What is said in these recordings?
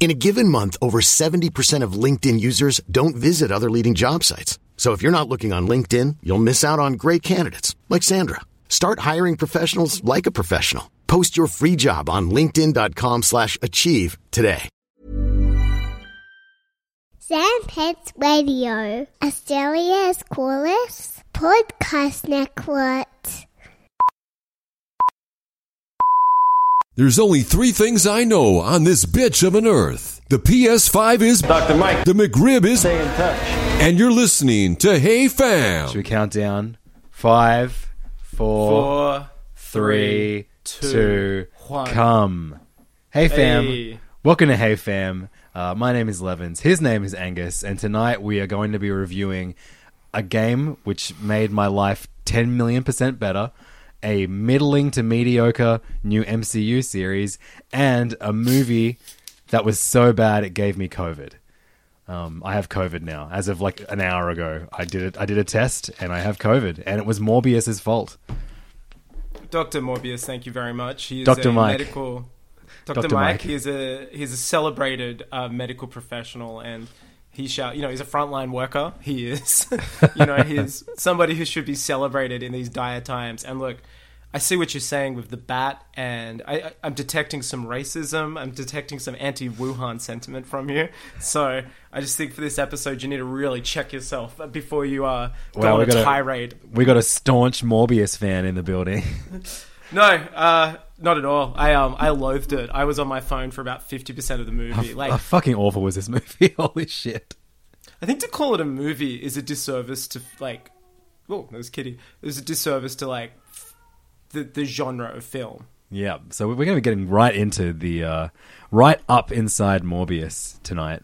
In a given month, over 70% of LinkedIn users don't visit other leading job sites. So if you're not looking on LinkedIn, you'll miss out on great candidates like Sandra. Start hiring professionals like a professional. Post your free job on linkedin.com/achieve today. Sandpets Radio, Australia's coolest podcast network. There's only three things I know on this bitch of an earth. The PS5 is Dr. Mike. the McRib is, Stay in touch. and you're listening to Hey Fam. Should we count down? Five, four, Four, three, two, two, one. come. Hey fam. Hey. Welcome to Hey Fam. Uh, my name is Levins. His name is Angus, and tonight we are going to be reviewing a game which made my life 10 million percent better, a middling to mediocre new MCU series, and a movie that was so bad it gave me COVID. Um, I have COVID now. As of like an hour ago, I did it. I did a test, and I have COVID, and it was Morbius's fault. Dr. Morbius, thank you very much. He is Dr. a Mike. medical Dr. Dr. Mike, Mike. he's a he's a celebrated uh, medical professional and he shall you know he's a frontline worker. He is you know he's somebody who should be celebrated in these dire times. And look, I see what you're saying with the bat, and I, I'm detecting some racism. I'm detecting some anti-Wuhan sentiment from you. So I just think for this episode, you need to really check yourself before you uh, go Well, on a tirade. We got a staunch Morbius fan in the building. No, uh, not at all. I um, I loathed it. I was on my phone for about fifty percent of the movie. How Like, fucking awful was this movie? Holy shit! I think to call it a movie is a disservice to like. Oh, that was Kitty. It was a disservice to like the the genre of film. Yeah, so we're going to be getting right into the uh, right up inside Morbius tonight.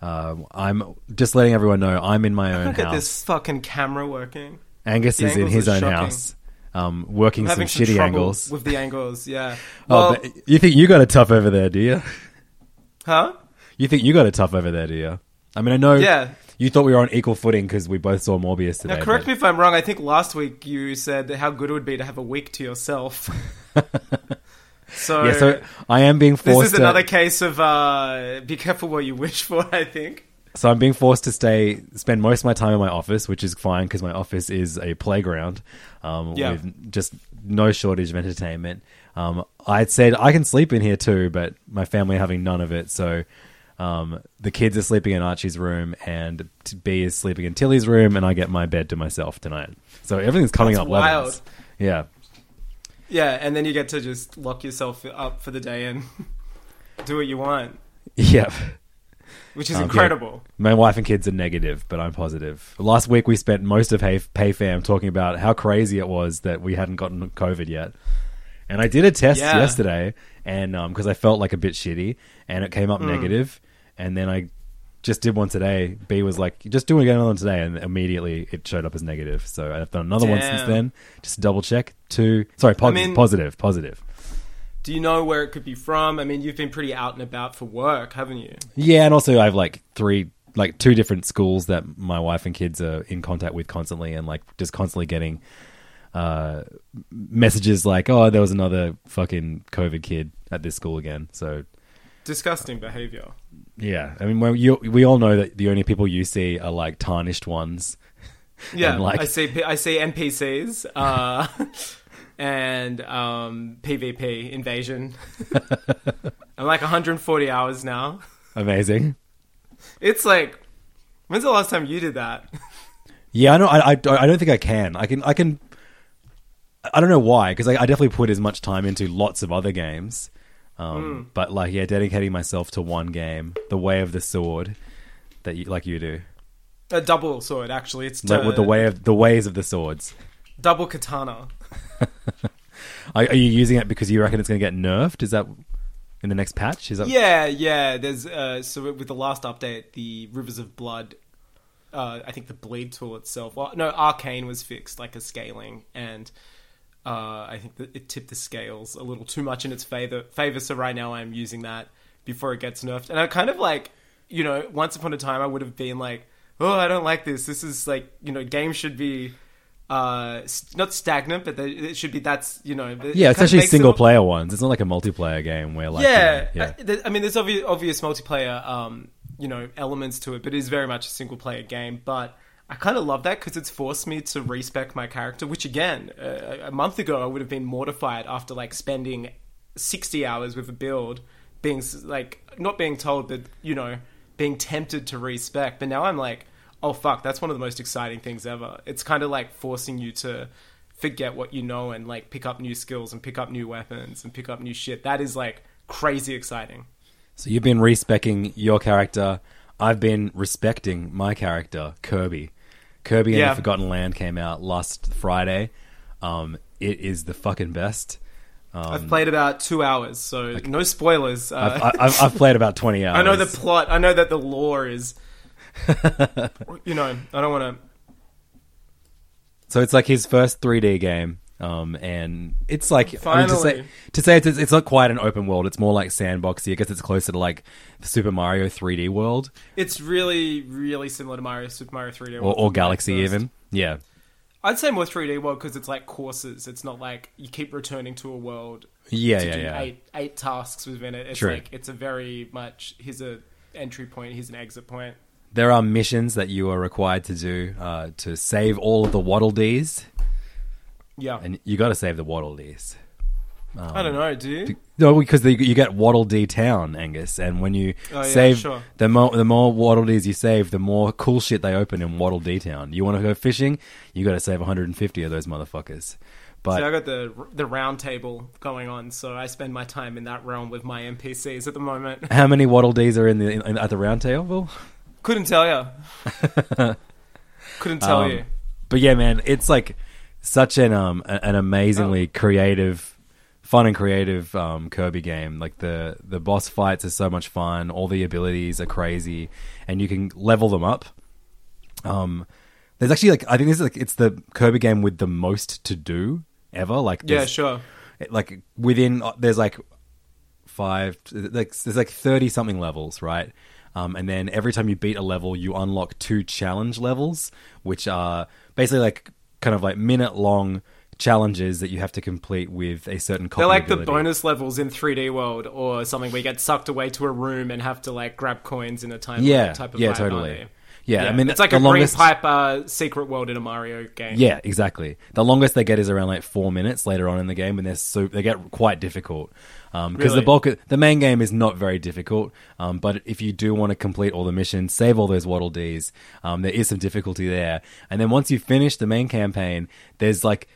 Uh, I'm just letting everyone know I'm in my own Look at house. this fucking camera working. Angus The is in his own shocking. house, um, working some some shitty angles. with the angles. Yeah. oh, Well, but you think you got it tough over there, do you? huh? You think you got it tough over there, do you? I mean, I know. Yeah. You thought we were on equal footing because we both saw Morbius today. Now, correct but- me if I'm wrong. I think last week you said how good it would be to have a week to yourself. so, Yeah, so I am being forced. this is to- another case of uh, be careful what you wish for. I think. So I'm being forced to stay, spend most of my time in my office, which is fine because my office is a playground um, Yeah. with just no shortage of entertainment. Um, I said I can sleep in here too, but my family are having none of it. So um, the kids are sleeping in Archie's room, and B is sleeping in Tilly's room, and I get my bed to myself tonight. So everything's coming That's up. wild. Levins. Yeah. Yeah, and then you get to just lock yourself up for the day and do what you want, Yeah. Which is Um, yeah. incredible. My wife and kids are negative, but I'm positive. Last week we spent most of Hey Fam talking about how crazy it was that we hadn't gotten COVID yet. And I did a test Yeah. yesterday, and because I felt like a bit shitty, and it came up Mm. negative, and then I just did one today. B was like, "Just do it again another one today," and immediately it showed up as negative. So I've done another one since Damn. then, just to double check. Two, sorry, pos- mean- positive, positive. Do you know where it could be from? I mean, you've been pretty out and about for work, haven't you? Yeah, and also I have like three, like two different schools that my wife and kids are in contact with constantly, and like just constantly getting uh, messages like, "Oh, there was another fucking COVID kid at this school again." So Disgusting behavior. yeah, I mean, you, we all know that the only people you see are like tarnished ones. Yeah, like- I see. I see NPCs uh, and um, PvP invasion. I'm like 140 hours now. Amazing. It's like When's the last time you did that? Yeah, I know. I, I, I don't think I can. I can. I can. I don't know why, because I, I definitely put as much time into lots of other games. Um, But like, yeah, dedicating myself to one game, The Way of the Sword, that you like you do, A double sword, actually. It's like, to- with the way of the ways of the swords. double katana. Are, are you using it because you reckon it's going to get nerfed? Is that in the next patch? Is that Yeah, yeah. There's uh, so with the last update, the Rivers of Blood. Uh, I think the bleed tool itself. Well, no, arcane was fixed, like a scaling, and uh, I think that it tipped the scales a little too much in its favor. Favor. So right now, I'm using that before it gets nerfed, and I kind of like, you know, once upon a time, I would have been like, oh, I don't like this. This is like, you know, games should be. Uh, st- not stagnant, but they, it should be. That's you know. it Yeah, it's actually single player ones. It's not like a multiplayer game where like yeah, you know, yeah. I, I mean, there's obvious, obvious multiplayer, um, you know, elements to it, but it is very much a single player game. But I kind of love that because it's forced me to respec my character. Which again, uh, a month ago, I would have been mortified after like spending sixty hours with a build, being like not being told that you know, being tempted to respec. But now I'm like, oh fuck, that's one of the most exciting things ever. It's kind of like forcing you to forget what you know and like pick up new skills and pick up new weapons and pick up new shit. That is like crazy exciting. So you've been respecking your character. I've been respecting my character, Kirby. Kirby and Yeah. the Forgotten Land came out last Friday. Um, it is the fucking best. I've played about two hours, so no spoilers. Uh, I've, I've, I've played about 20 hours. I know the plot. I know that the lore is. you know, I don't want to. So it's like his first 3D game. Um, and it's like I mean, to say to say it's, it's not quite an open world. It's more like sandboxy. I guess it's closer to like the Super Mario 3D world It's really, really similar to Mario Super Mario 3D or, World, or Galaxy first. even. Yeah, I'd say more 3D World because it's like courses. It's not like you keep returning to a world yeah, to yeah, do yeah. eight eight tasks within it. It's True. like it's a very much here's a entry point, here's an exit point. There are missions that you are required to do uh, to save all of the Waddle Dees, Yeah, and you got to save the Waddle Dees. I don't know, do you? No, because the, you get Waddle Dee Town, Angus, and when you Oh, yeah, save sure. the more the more Waddle Dees you save, the more cool shit they open in Waddle Dee Town. You want to go fishing, you got to save 150 of those motherfuckers. But See, I got the the round table going on, so I spend my time in that realm with my NPCs at the moment. how many Waddle Dees are in the in, at the round table? Couldn't tell you. Couldn't tell Um, you. But yeah, man, it's like such an um an amazingly Oh. creative, fun and creative um, Kirby game. Like the the boss fights are so much fun. All the abilities are crazy, and you can level them up. Um, there's actually like I think this is like it's the Kirby game with the most to do ever. Like Yeah, sure. like within uh, there's like five like there's like 30 something levels right um, and then every time you beat a level you unlock two challenge levels which are basically like kind of like minute long challenges that you have to complete with a certain They're like ability. the bonus levels in 3D World or something where you get sucked away to a room and have to like grab coins in a time Yeah, type of yeah, vibe, totally. Yeah, I mean, it's like the a longest- green pipe uh, secret world in a Mario game. Yeah, exactly. The longest they get is around like four minutes later on in the game, and they're so they get quite difficult because the Really? bulk of, the main game is not very difficult. Um, but if you do want to complete all the missions, save all those Waddle Dees, um, there is some difficulty there. And then once you finish the main campaign, there's like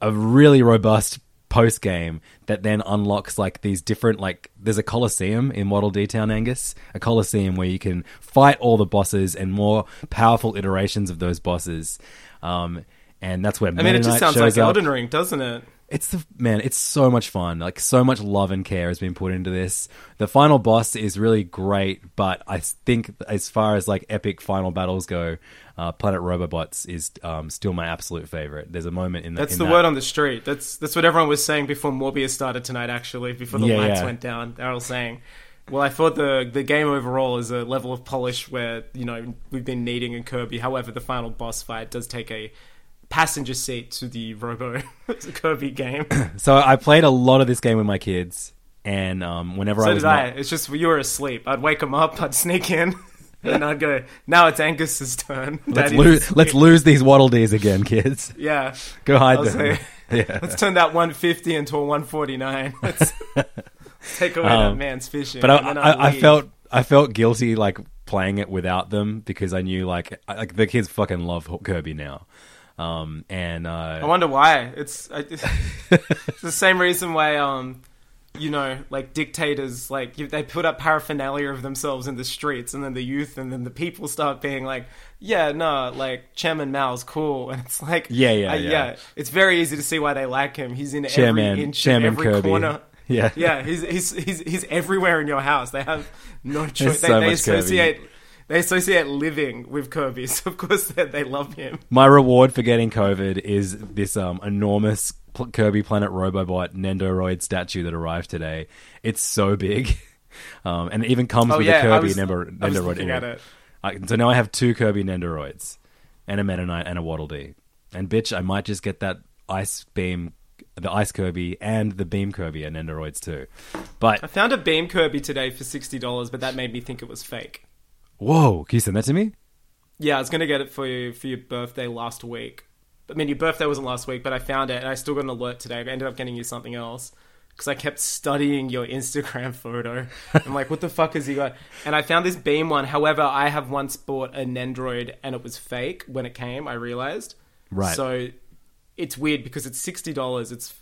a really robust post game that then unlocks like these different like there's a coliseum in Waddle Dee Town Angus a coliseum where you can fight all the bosses and more powerful iterations of those bosses um and that's where I mean, it just sounds like up. Elden Ring, doesn't it? It's the man. It's so much fun. Like so much love and care has been put into this. The final boss is really great, but I think as far as like epic final battles go, uh, Planet Robobots is um, still my absolute favorite. There's a moment in the, That's in the that- word on the street. That's that's what everyone was saying before Morbius started tonight. Actually, before the Yeah, lights yeah. went down, they were all saying, "Well, I thought the the game overall is a level of polish where you know we've been needing in Kirby. However, the final boss fight does take a passenger seat to the Robo Kirby game. So I played a lot of this game with my kids, and um, whenever I so was did I. not, It's just you were asleep. I'd wake them up. I'd sneak in. And I'd go. Now it's Angus's turn. let's lose let's lose these Waddle Dees again, kids. Yeah. Go hide them. yeah. Let's turn that 150 into a 149. Let's take away Um, that man's fishing. But I, I, I felt I felt guilty like playing it without them because I knew like I- like the kids fucking love Kirby now. Um, and uh, I wonder why. It's, it's the same reason why, um, you know, like dictators, like they put up paraphernalia of themselves in the streets, and then the youth and then the people start being like, yeah, no, like Chairman Mao's cool, and it's like, Yeah, yeah, uh, yeah. It's very easy to see why they like him. He's in Chairman- every inch Chairman every Kirby. corner. Yeah. yeah, he's he's he's he's everywhere in your house. They have no choice. They, so they much Kirby. They associate living with Kirby, so of course they, they love him. My reward for getting COVID is this um, enormous Pl- Kirby Planet Robobot Nendoroid statue that arrived today. It's so big, um, and it even comes Oh, with yeah, a Kirby was- Nendor- I was Nendoroid looking in at it. I, so now I have two Kirby Nendoroids, and a Meta Knight and a Waddle Dee. And bitch, I might just get that Ice Beam, the Ice Kirby, and the Beam Kirby and Nendoroids too. But I found a Beam Kirby today for sixty dollars, but that made me think it was fake. Whoa, can you send that to me? Yeah, I was gonna get it for you for your birthday last week. I mean, your birthday wasn't last week, but I found it, and I still got an alert today. I ended up getting you something else because I kept studying your Instagram photo. I'm like, what the fuck has he got? And I found this Beam one. However, I have once bought a Nendoroid, and it was fake when it came. I realized. Right. So it's weird because it's sixty dollars. It's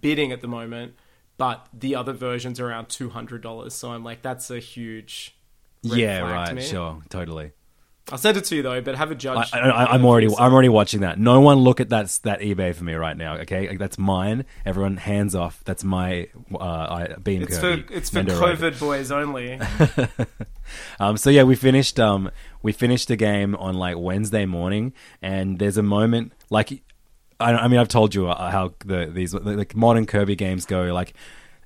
bidding at the moment, but the other version's around two hundred dollars. So I'm like, that's a huge. Yeah, right, sure, totally. I'll send it to you though, but have a judge. I, I'm already I'm already watching that. No one look at that that eBay for me right now. Okay, Like, that's mine. Everyone hands off. That's my uh, I, beam. It's Kirby, for it's for. COVID boys only. Um, so yeah, we finished. Um, we finished the game on like Wednesday morning, and there's a moment like, I, I mean, I've told you uh, how the these like modern Kirby games go. Like,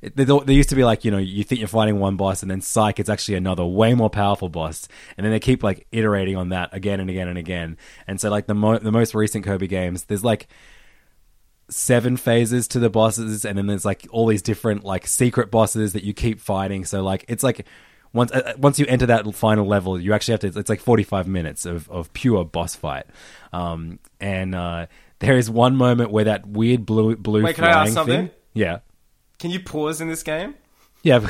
there used to be like you know you think you're fighting one boss, and then psych, it's actually another way more powerful boss, and then they keep like iterating on that again and again and again. And so like the mo- the most recent Kirby games, there's like seven phases to the bosses and then there's like all these different like secret bosses that you keep fighting. So like it's like once uh, once you enter that final level you actually have to it's like 45 minutes of, of pure boss fight. Um and uh there is one moment where that weird blue blue Wait, can I flying thing yeah Can you pause in this game? yeah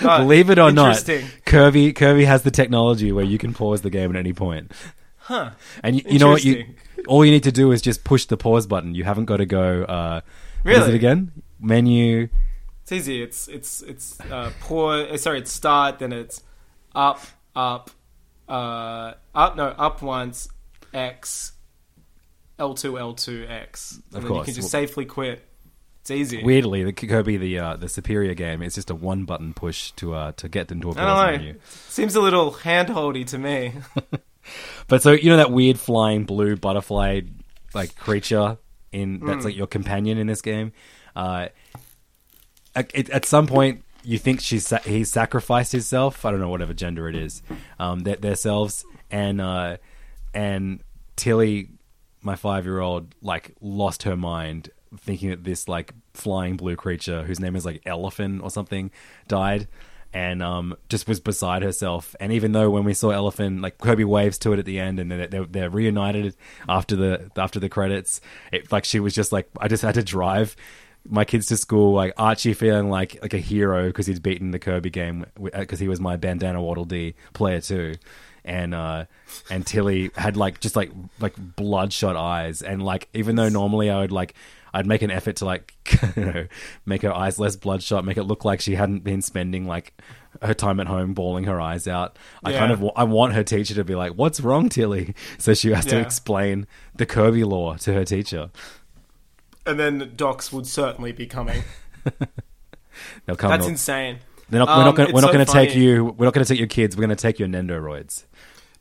Oh, believe it or not kirby kirby has the technology where you can pause the game at any point Huh. and you, you know what you all you need to do is just push the pause button you haven't got to go uh what is Really? it again menu It's easy. It's it's it's uh, pause. uh, Sorry, it's start. Then it's up, up, uh, up. No, up once. X. L two, L two, X. And Of then you can just safely quit. It's easy. Weirdly, the Kirby, the uh, the superior game, it's just a one button push to uh, to get into a I pause don't menu. Seems a little handholdy to me. But so you know that weird flying blue butterfly like creature in that's Hmm. like your companion in this game. Uh, at, at some point, you think she's sa- he sacrificed himself. I don't know whatever gender it is. Um, their, their selves and uh, and Tilly, my five year old, like lost her mind thinking that this like flying blue creature whose name is like Elephant or something died. And um, just was beside herself. And even though when we saw Elephant, like Kirby waves to it at the end, and they're, they're, they're reunited after the after the credits, it like she was just like I just had to drive my kids to school, like Archie feeling like like a hero because he's beaten the Kirby game because he was my bandana Waddle Dee player too, and uh, and Tilly had like just like like bloodshot eyes, and like even though normally I would like I'd make an effort to like you know make her eyes less bloodshot, make it look like she hadn't been spending like her time at home bawling her eyes out. I Yeah. kind of I want her teacher to be like, "What's wrong, Tilly?" So she has to explain the Kirby lore to her teacher. and then docs would certainly be coming. They'll come. That's they'll- insane. They're not, we're Um, not gonna, we're not so going to take you. We're not going to take your kids. We're going to take your Nendoroids.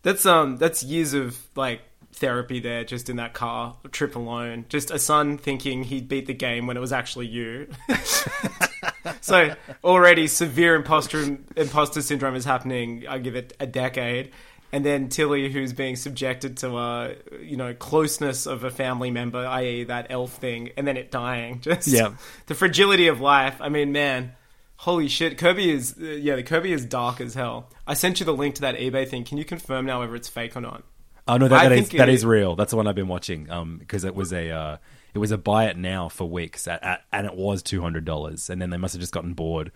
That's um that's years of like therapy there just in that car trip alone. Just a son thinking he'd beat the game when it was actually you. so already severe imposter imposter syndrome is happening. I give it a decade. And then Tilly, who's being subjected to, uh, you know, closeness of a family member, i.e., that elf thing, and then it dying. Just Yeah. the fragility of life. I mean, man, holy shit, Kirby is uh, yeah, the Kirby is dark as hell. I sent you the link to that eBay thing. Can you confirm now whether it's fake or not? Oh no, that, that is that is real. That's the one I've been watching. Um, because it was a uh, it was a buy it now for weeks, at, at, and it was two hundred dollars, and then they must have just gotten bored.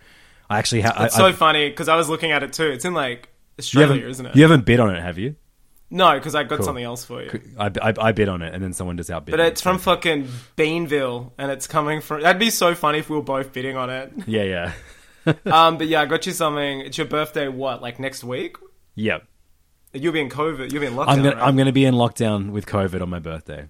I actually ha- I, It's so I, funny because I was looking at it too. It's in like Australia, isn't it? You haven't bid on it, have you? No, because I got Cool. something else for you. I, I, I bid on it, and then someone just outbid. But it's from so- fucking Beanville, and it's coming from. That'd be so funny if we were both bidding on it. yeah, yeah, um, but yeah, I got you something. It's your birthday. What, like next week? yeah. You'll be in COVID. You'll be in lockdown. I'm gonna right? I'm gonna be in lockdown with COVID on my birthday.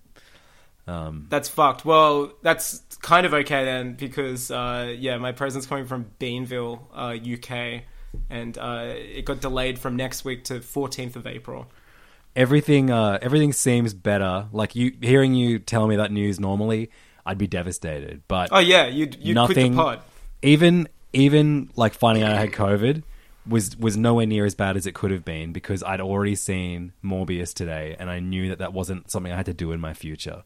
That's fucked. Well, that's kind of okay then, because uh, yeah, my present's coming from Beanville, uh, UK, and uh, it got delayed from next week to 14th of April. Everything uh, everything seems better. Like you hearing you tell me that news normally, I'd be devastated. But Oh yeah, you'd you quit nothing. the pod. Even even like finding out I had COVID was was nowhere near as bad as it could have been because I'd already seen Morbius today, and I knew that that wasn't something I had to do in my future.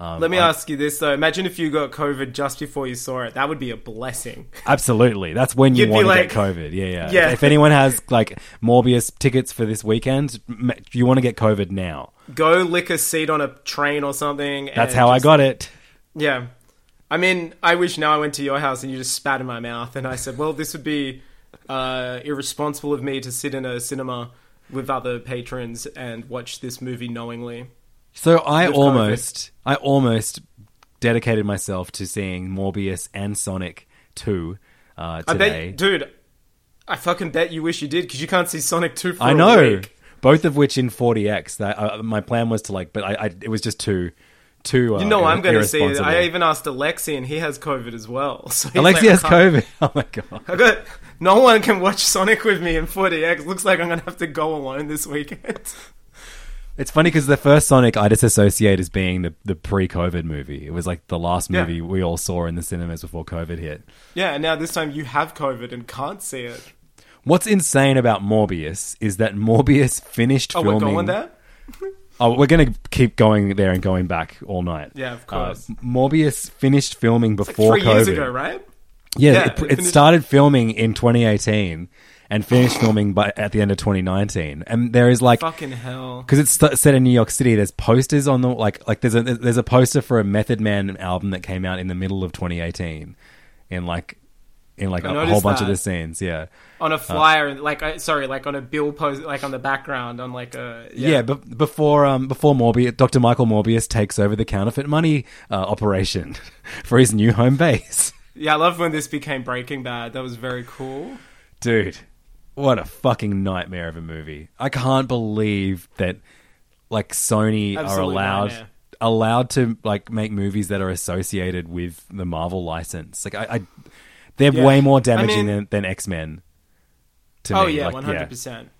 Um, Let me I- ask you this though: Imagine if you got COVID just before you saw it. That would be a blessing. Absolutely, that's when you You'd want to like- get COVID. Yeah, yeah. Yeah. If, if anyone has like Morbius tickets for this weekend, you want to get COVID now. Go lick a seat on a train or something. That's how I got it. Yeah. I mean, I wish now I went to your house and you just spat in my mouth, and I said, "Well, this would be uh, irresponsible of me to sit in a cinema with other patrons and watch this movie knowingly." So I With almost, I almost dedicated myself to seeing Morbius and Sonic Two uh, I today. bet, dude. I fucking bet you wish you did because you can't see Sonic Two for I know. week. Both of which in 4DX. That uh, my plan was to like, but I, I it was just too, Uh, You know, I'm going to see it. I even asked Alexi, and he has COVID as well. So Alexi like, has COVID. Oh my god. Got no one can watch Sonic with me in 4DX. Looks like I'm gonna have to go alone this weekend. It's funny because the first Sonic I disassociate as being the, the pre-COVID movie. It was like the last Yeah. movie we all saw in the cinemas before COVID hit. yeah, and now this time you have COVID and can't see it. What's insane about Morbius is that Morbius finished Oh, filming. we're going there. Oh, we're going to keep going there and going back all night. Yeah, of Uh, course. Morbius finished filming Like before three COVID. years ago, right? Yeah, Yeah, it, it it started filming in 2018 and finished filming by at the end of 2019. And there is like Fucking hell. because it's st- set in New York City. There's posters on the like like there's a there's a poster for a Method Man album that came out in the middle of 2018 in like in like I a whole bunch of the scenes. Yeah, On a flyer, like I, sorry, like on a bill post, like on the background, on like a yeah. but before um before Morbius, Dr. Michael Morbius takes over the counterfeit money uh, operation for his new home base. yeah. I love when this became Breaking Bad. That was very cool. Dude, what a fucking nightmare of a movie. I can't believe that like Sony are allowed nightmare. allowed to like make movies that are associated with the Marvel license. Like I, I they're Yeah. way more I damaging mean- than, than X-Men. To oh me. yeah, Like, one hundred percent.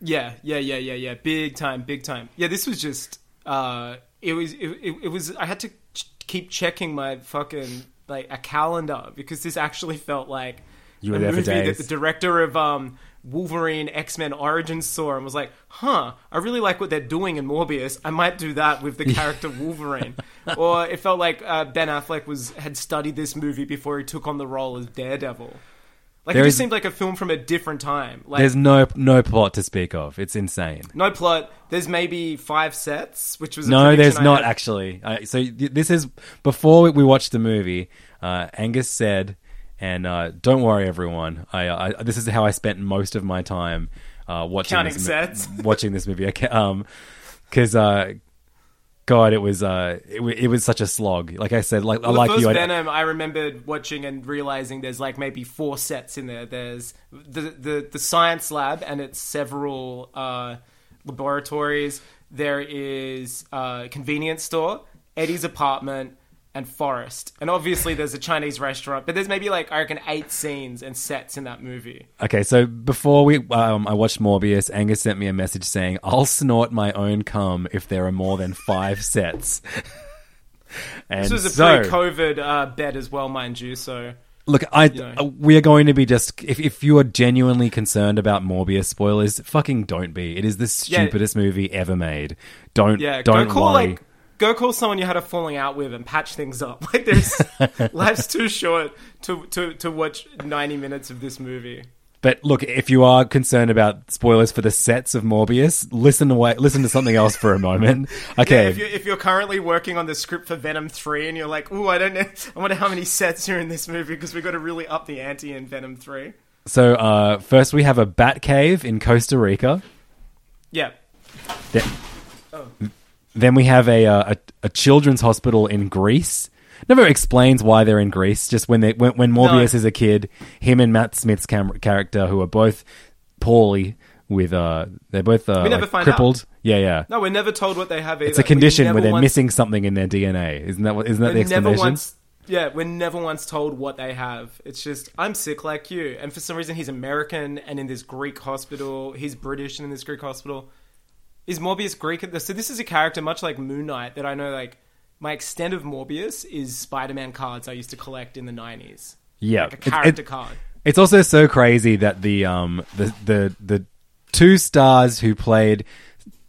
Yeah, yeah, yeah, yeah, yeah. Big time, big time. Yeah, this was just. uh It was. It, it, it was. I had to ch- keep checking my fucking like a calendar because this actually felt like You were a there for movie that the director of um Wolverine X Men Origins saw and was like, "Huh, I really like what they're doing in Morbius. I might do that with the character Wolverine." or it felt like uh, Ben Affleck was had studied this movie before he took on the role as Daredevil. Like There it just is- seemed like a film from a different time. Like There's no no plot to speak of. It's insane. no plot. There's maybe five sets, which was a No, there's I not had. actually. Uh, so y- this is before we watched the movie. Uh, Angus said, and uh, don't worry, everyone. I, uh, I this is how I spent most of my time uh, watching Counting this sets. watching this movie. Okay, Um, because uh, God, it was uh, it, w- it was such a slog. Like I said, like Well, I like first you. I- Venom, I remembered watching and realizing there's like maybe four sets in there. There's the the, the science lab and its several uh, laboratories. There is a convenience store, Eddie's apartment, and Forest. And obviously, there's a Chinese restaurant. But there's maybe like I reckon eight scenes and sets in that movie. Okay, so before we, um, I watched Morbius. Angus sent me a message saying, "I'll snort my own cum if there are more than five sets." and This was a so, pre-COVID uh, bet as well, mind you. So Look, I know. uh, we are going to be just if if you are genuinely concerned about Morbius spoilers, fucking don't be. It is the Yeah. stupidest movie ever made. Don't Yeah, don't go call worry. like go call someone you had a falling out with and patch things up. Like there's life's too short to to to watch ninety minutes of this movie. But look, if you are concerned about spoilers for the sets of Morbius, listen away, listen to something else for a moment. Okay, If you're, if you're currently working on the script for Venom three and you're like, ooh, I don't know, I wonder how many sets are in this movie because we've got to really up the ante in Venom three. So uh, first we have a bat cave in Costa Rica. Yeah. Th- Then we have a, uh, a a children's hospital in Greece. Never explains why they're in Greece. Just when they when, when Morbius is a kid, him and Matt Smith's cam- character, who are both poorly with uh, they're both uh, We never like, find crippled. out. Yeah, yeah. No, we're never told what they have. Either. it's a condition where they're missing something in their DNA. Isn't that what? Isn't that the never explanation? once. Yeah, we're never once told what they have. It's just I'm sick like you, and for some reason he's American and in this Greek hospital. He's British and in this Greek hospital. Is Morbius Greek? So this is a character much like Moon Knight that I know. Like my extent of Morbius is Spider-Man cards I used to collect in the '90s. Yeah, like a It- it- character card. It's also so crazy that the um the the the two stars who played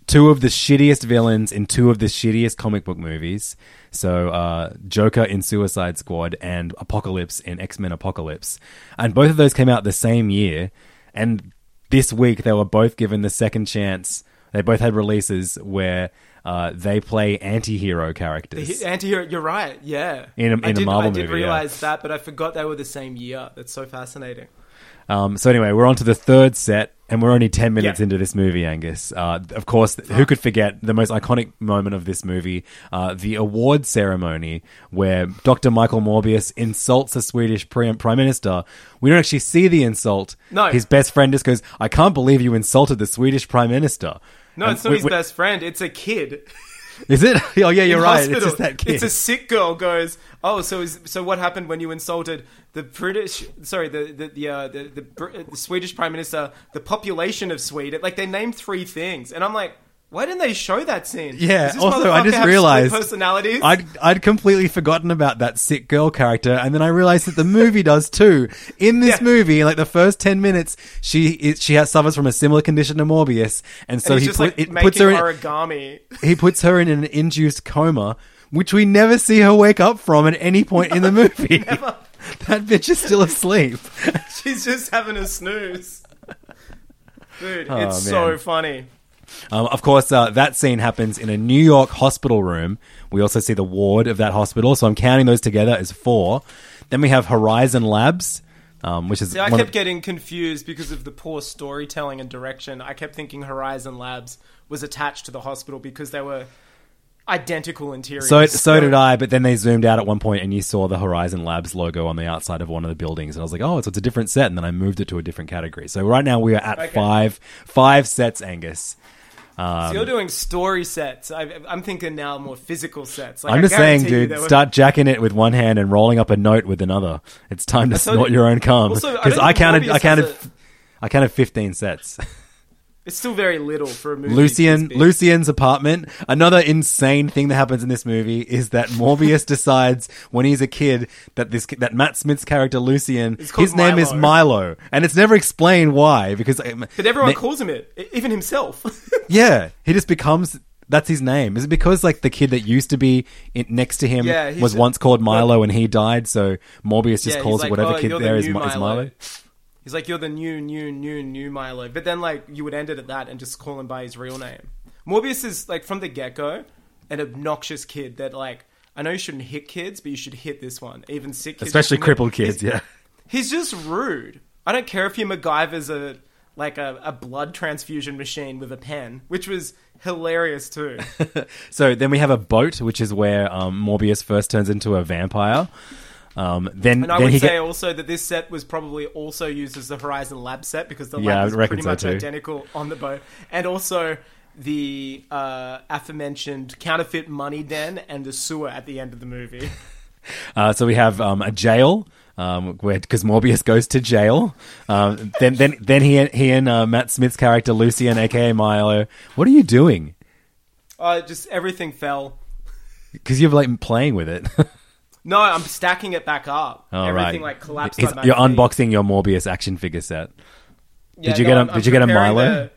two of the shittiest villains in two of the shittiest comic book movies. So uh, Joker in Suicide Squad and Apocalypse in X Men Apocalypse, and both of those came out the same year. And this week they were both given the second chance. They both had releases where uh, they play anti-hero characters. hi- anti-hero. You're right. Yeah. In a- in I a Marvel I did movie, yeah. realize that, but I forgot they were the same year. That's so fascinating. Um, so anyway, we're on to the third set, and we're only ten minutes Yeah. into this movie, Angus. Uh, of course, who could forget the most iconic moment of this movie, uh, the award ceremony, where Dr. Michael Morbius insults the Swedish pre- prime minister. We don't actually see the insult. No. his best friend just goes, "I can't believe you insulted the Swedish prime minister." No, it's not we- his we- best friend. It's a kid. Is it? oh yeah, you're right. hospital. It's just that kid. It's a sick girl goes. Oh, so is, so what happened when you insulted the British? Sorry, the the the, uh, the, the, the Swedish prime minister, the population of Sweden. Like they named three things, and I'm like, why didn't they show that scene? Yeah. Also, I just realized personalities. I'd I'd completely forgotten about that sick girl character, and then I realized that the movie does too. In this Yeah. movie, like the first ten minutes, she is, she has suffers from a similar condition to Morbius, and so and he put, like it puts her in, origami. he puts her in an induced coma, which we never see her wake up from at any point in the movie. that bitch is still asleep. She's just having a snooze. Dude, Oh, it's so funny. Um, of course, uh, that scene happens in a New York hospital room. We also see the ward of that hospital, so I'm counting those together as four. Then we have Horizon Labs, um, which is See, I kept of- getting confused because of the poor storytelling and direction. I kept thinking Horizon Labs was attached to the hospital because they were identical interiors. So, so did I, but then they zoomed out at one point and you saw the Horizon Labs logo on the outside of one of the buildings. And I was like, oh, so it's a different set. And then I moved it to a different category. So right now we are at Okay. five, five sets, Angus. So you're um, doing story sets. I, I'm thinking now more physical sets. Like, I'm just saying, dude, start jacking it with one hand and rolling up a note with another. It's time to snort you- your own cum. I Because I, think counted, I counted, a- I counted 15 sets. It's still very little for a movie. Lucian. Lucian's apartment. Another insane thing that happens in this movie is that Morbius decides when he's a kid that this that Matt Smith's character Lucian, his name is Milo. Milo, and it's never explained why. Because um, But everyone ne- calls him it, even himself. yeah, he just becomes. That's his name. Is it because like the kid that used to be in, next to him Yeah, was once called Milo and he died? So Morbius just Yeah, calls like, whatever "Oh, kid you're the there is, new Mi- is Milo." He's like, you're the new, new, new, new Milo. But then, like, you would end it at that and just call him by his real name. Morbius is, like, from the get go, an obnoxious kid that, like, I know you shouldn't hit kids, but you should hit this one. Even sick kids. Especially crippled kids. He's- Yeah. He's just rude. I don't care if he MacGyver's a, like, a, a blood transfusion machine with a pen, which was hilarious, too. So then we have a boat, which is where um, Morbius first turns into a vampire. Um, then And I then would say get, also that this set was probably also used as the Horizon Lab set because the Yeah, lab is pretty so much too. identical on the boat, and also the uh, aforementioned counterfeit money den and the sewer at the end of the movie. Uh, so we have um, a jail. Um, where because Morbius goes to jail, um, then then then he he and uh, Matt Smith's character Lucian, aka Milo, what are you doing? uh, just everything fell. Because you're like playing with it. No, I'm stacking it back up. All everything right. like collapsed. My you're feet. unboxing your Morbius action figure set. Yeah, did you no, get a- I'm- did I'm you get a Milo? the-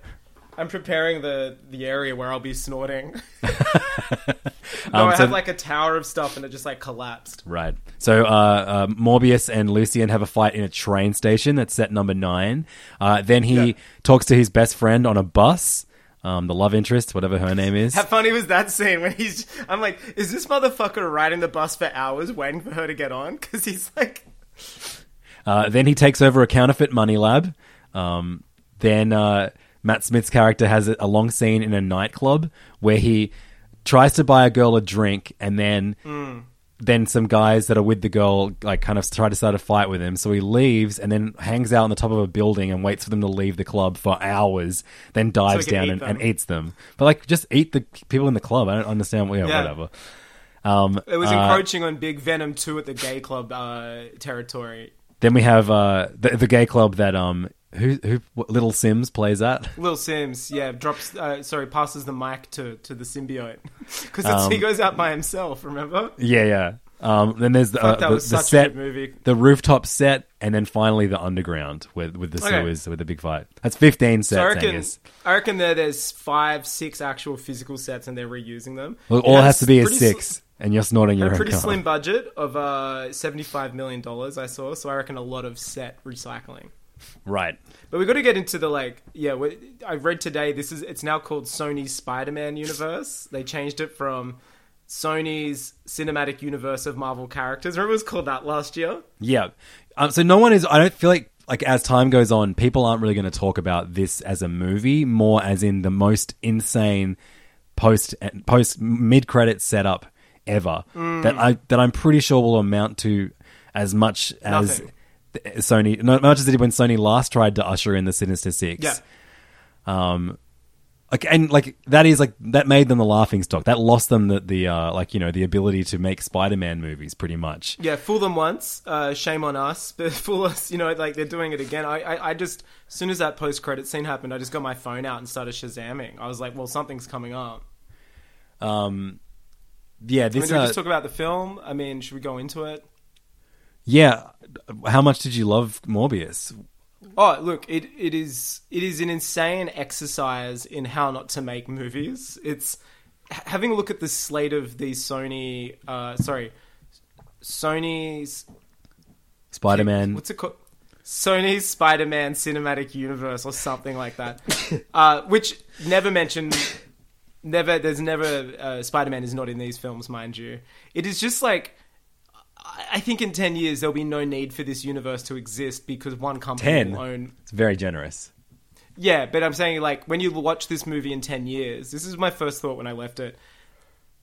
I'm preparing the the area where I'll be snorting. no, Um, I so- have like a tower of stuff and it just like collapsed. Right. So uh, uh, Morbius and Lucian have a fight in a train station. That's set number nine. Uh, then he Yeah. talks to his best friend on a bus. Um, the love interest, whatever her name is. How funny was that scene when he's? I'm like, is this motherfucker riding the bus for hours waiting for her to get on? Because he's like, Uh, then he takes over a counterfeit money lab. Um, then uh, Matt Smith's character has a, a long scene in a nightclub where he tries to buy a girl a drink, and then then some guys that are with the girl like kind of try to start a fight with him. So he leaves and then hangs out on the top of a building and waits for them to leave the club for hours. Then dives can down and, and eats them. But like, just eat the people in the club. I don't understand. Yeah, Yeah. whatever. Um, It was uh, encroaching on Big Venom 2 at the gay club uh, territory. Then we have uh, the, the gay club that um who who Little Simz plays that? Little Simz, yeah, drops. Uh, sorry, passes the mic to, to the symbiote because Um, he goes out by himself. Remember? Yeah, yeah. Um, then there's the, uh, the, the a set, the rooftop set, and then finally the underground with with the Okay. sewers with the big fight. That's fifteen sets. So I reckon, Angus. I reckon there there's five, six actual physical sets, and they're reusing them. Well, all has to be is pretty sl- six, and you're snorting your a pretty cum. slim budget of uh, seventy-five million dollars. I saw, so I reckon a lot of set recycling. Right. But we got to get into the like, yeah. we- I read today. This is it's now called Sony's Spider-Man universe. They changed it from Sony's cinematic universe of Marvel characters. Remember it was called that last year? Yeah. Um, so no one is. I don't feel like like as time goes on, people aren't really going to talk about this as a movie, more as in the most insane post post mid credit setup ever Mm. that I that I'm pretty sure will amount to as much as Nothing. Sony, not much as it did when Sony last tried to usher in the Sinister Six. Yeah. Um, like and like that is like that made them the laughing stock. That lost them the the uh, like you know the ability to make Spider-Man movies pretty much. Yeah, fool them once, uh, shame on us. But fool us, you know, like they're doing it again. I, I, I just, as soon as that post credit scene happened, I just got my phone out and started shazamming. I was like, well, something's coming up. Um, yeah, I mean, this do we uh, just talk about the film? I mean, should we go into it? Yeah. How much did you love Morbius? Oh, look, it, it is it is an insane exercise in how not to make movies. It's having a look at the slate of these Sony, uh, sorry, Sony's Spider-Man. What's it called? Sony's Spider-Man Cinematic Universe or something like that, uh, which never mentioned. Never, there's never uh, Spider-Man is not in these films, mind you. It is just like I think in ten years there'll be no need for this universe to exist because one company Ten. will own. It's very generous. Yeah, but I'm saying like when you watch this movie in ten years, this is my first thought when I left it.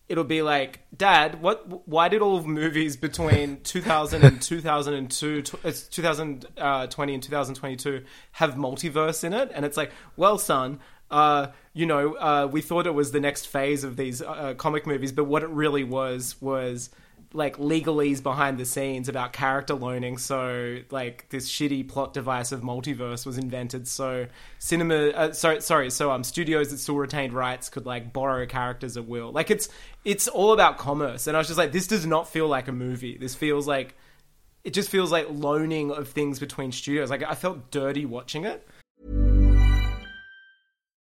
It'll be like, Dad, what? Why did all of movies between 2000 and 2002, tw- uh, 2020 and 2022 have multiverse in it? And it's like, well, son, uh, you know, uh, we thought it was the next phase of these uh, comic movies, but what it really was was like legalese behind the scenes about character loaning. So like this shitty plot device of multiverse was invented. So cinema, uh, sorry, sorry. So um, studios that still retained rights could like borrow characters at will. Like it's it's all about commerce. And I was just like, this does not feel like a movie. This feels like it just feels like loaning of things between studios. Like I felt dirty watching it.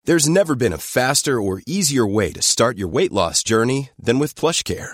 There's never been a faster or easier way to start your weight loss journey than with PlushCare.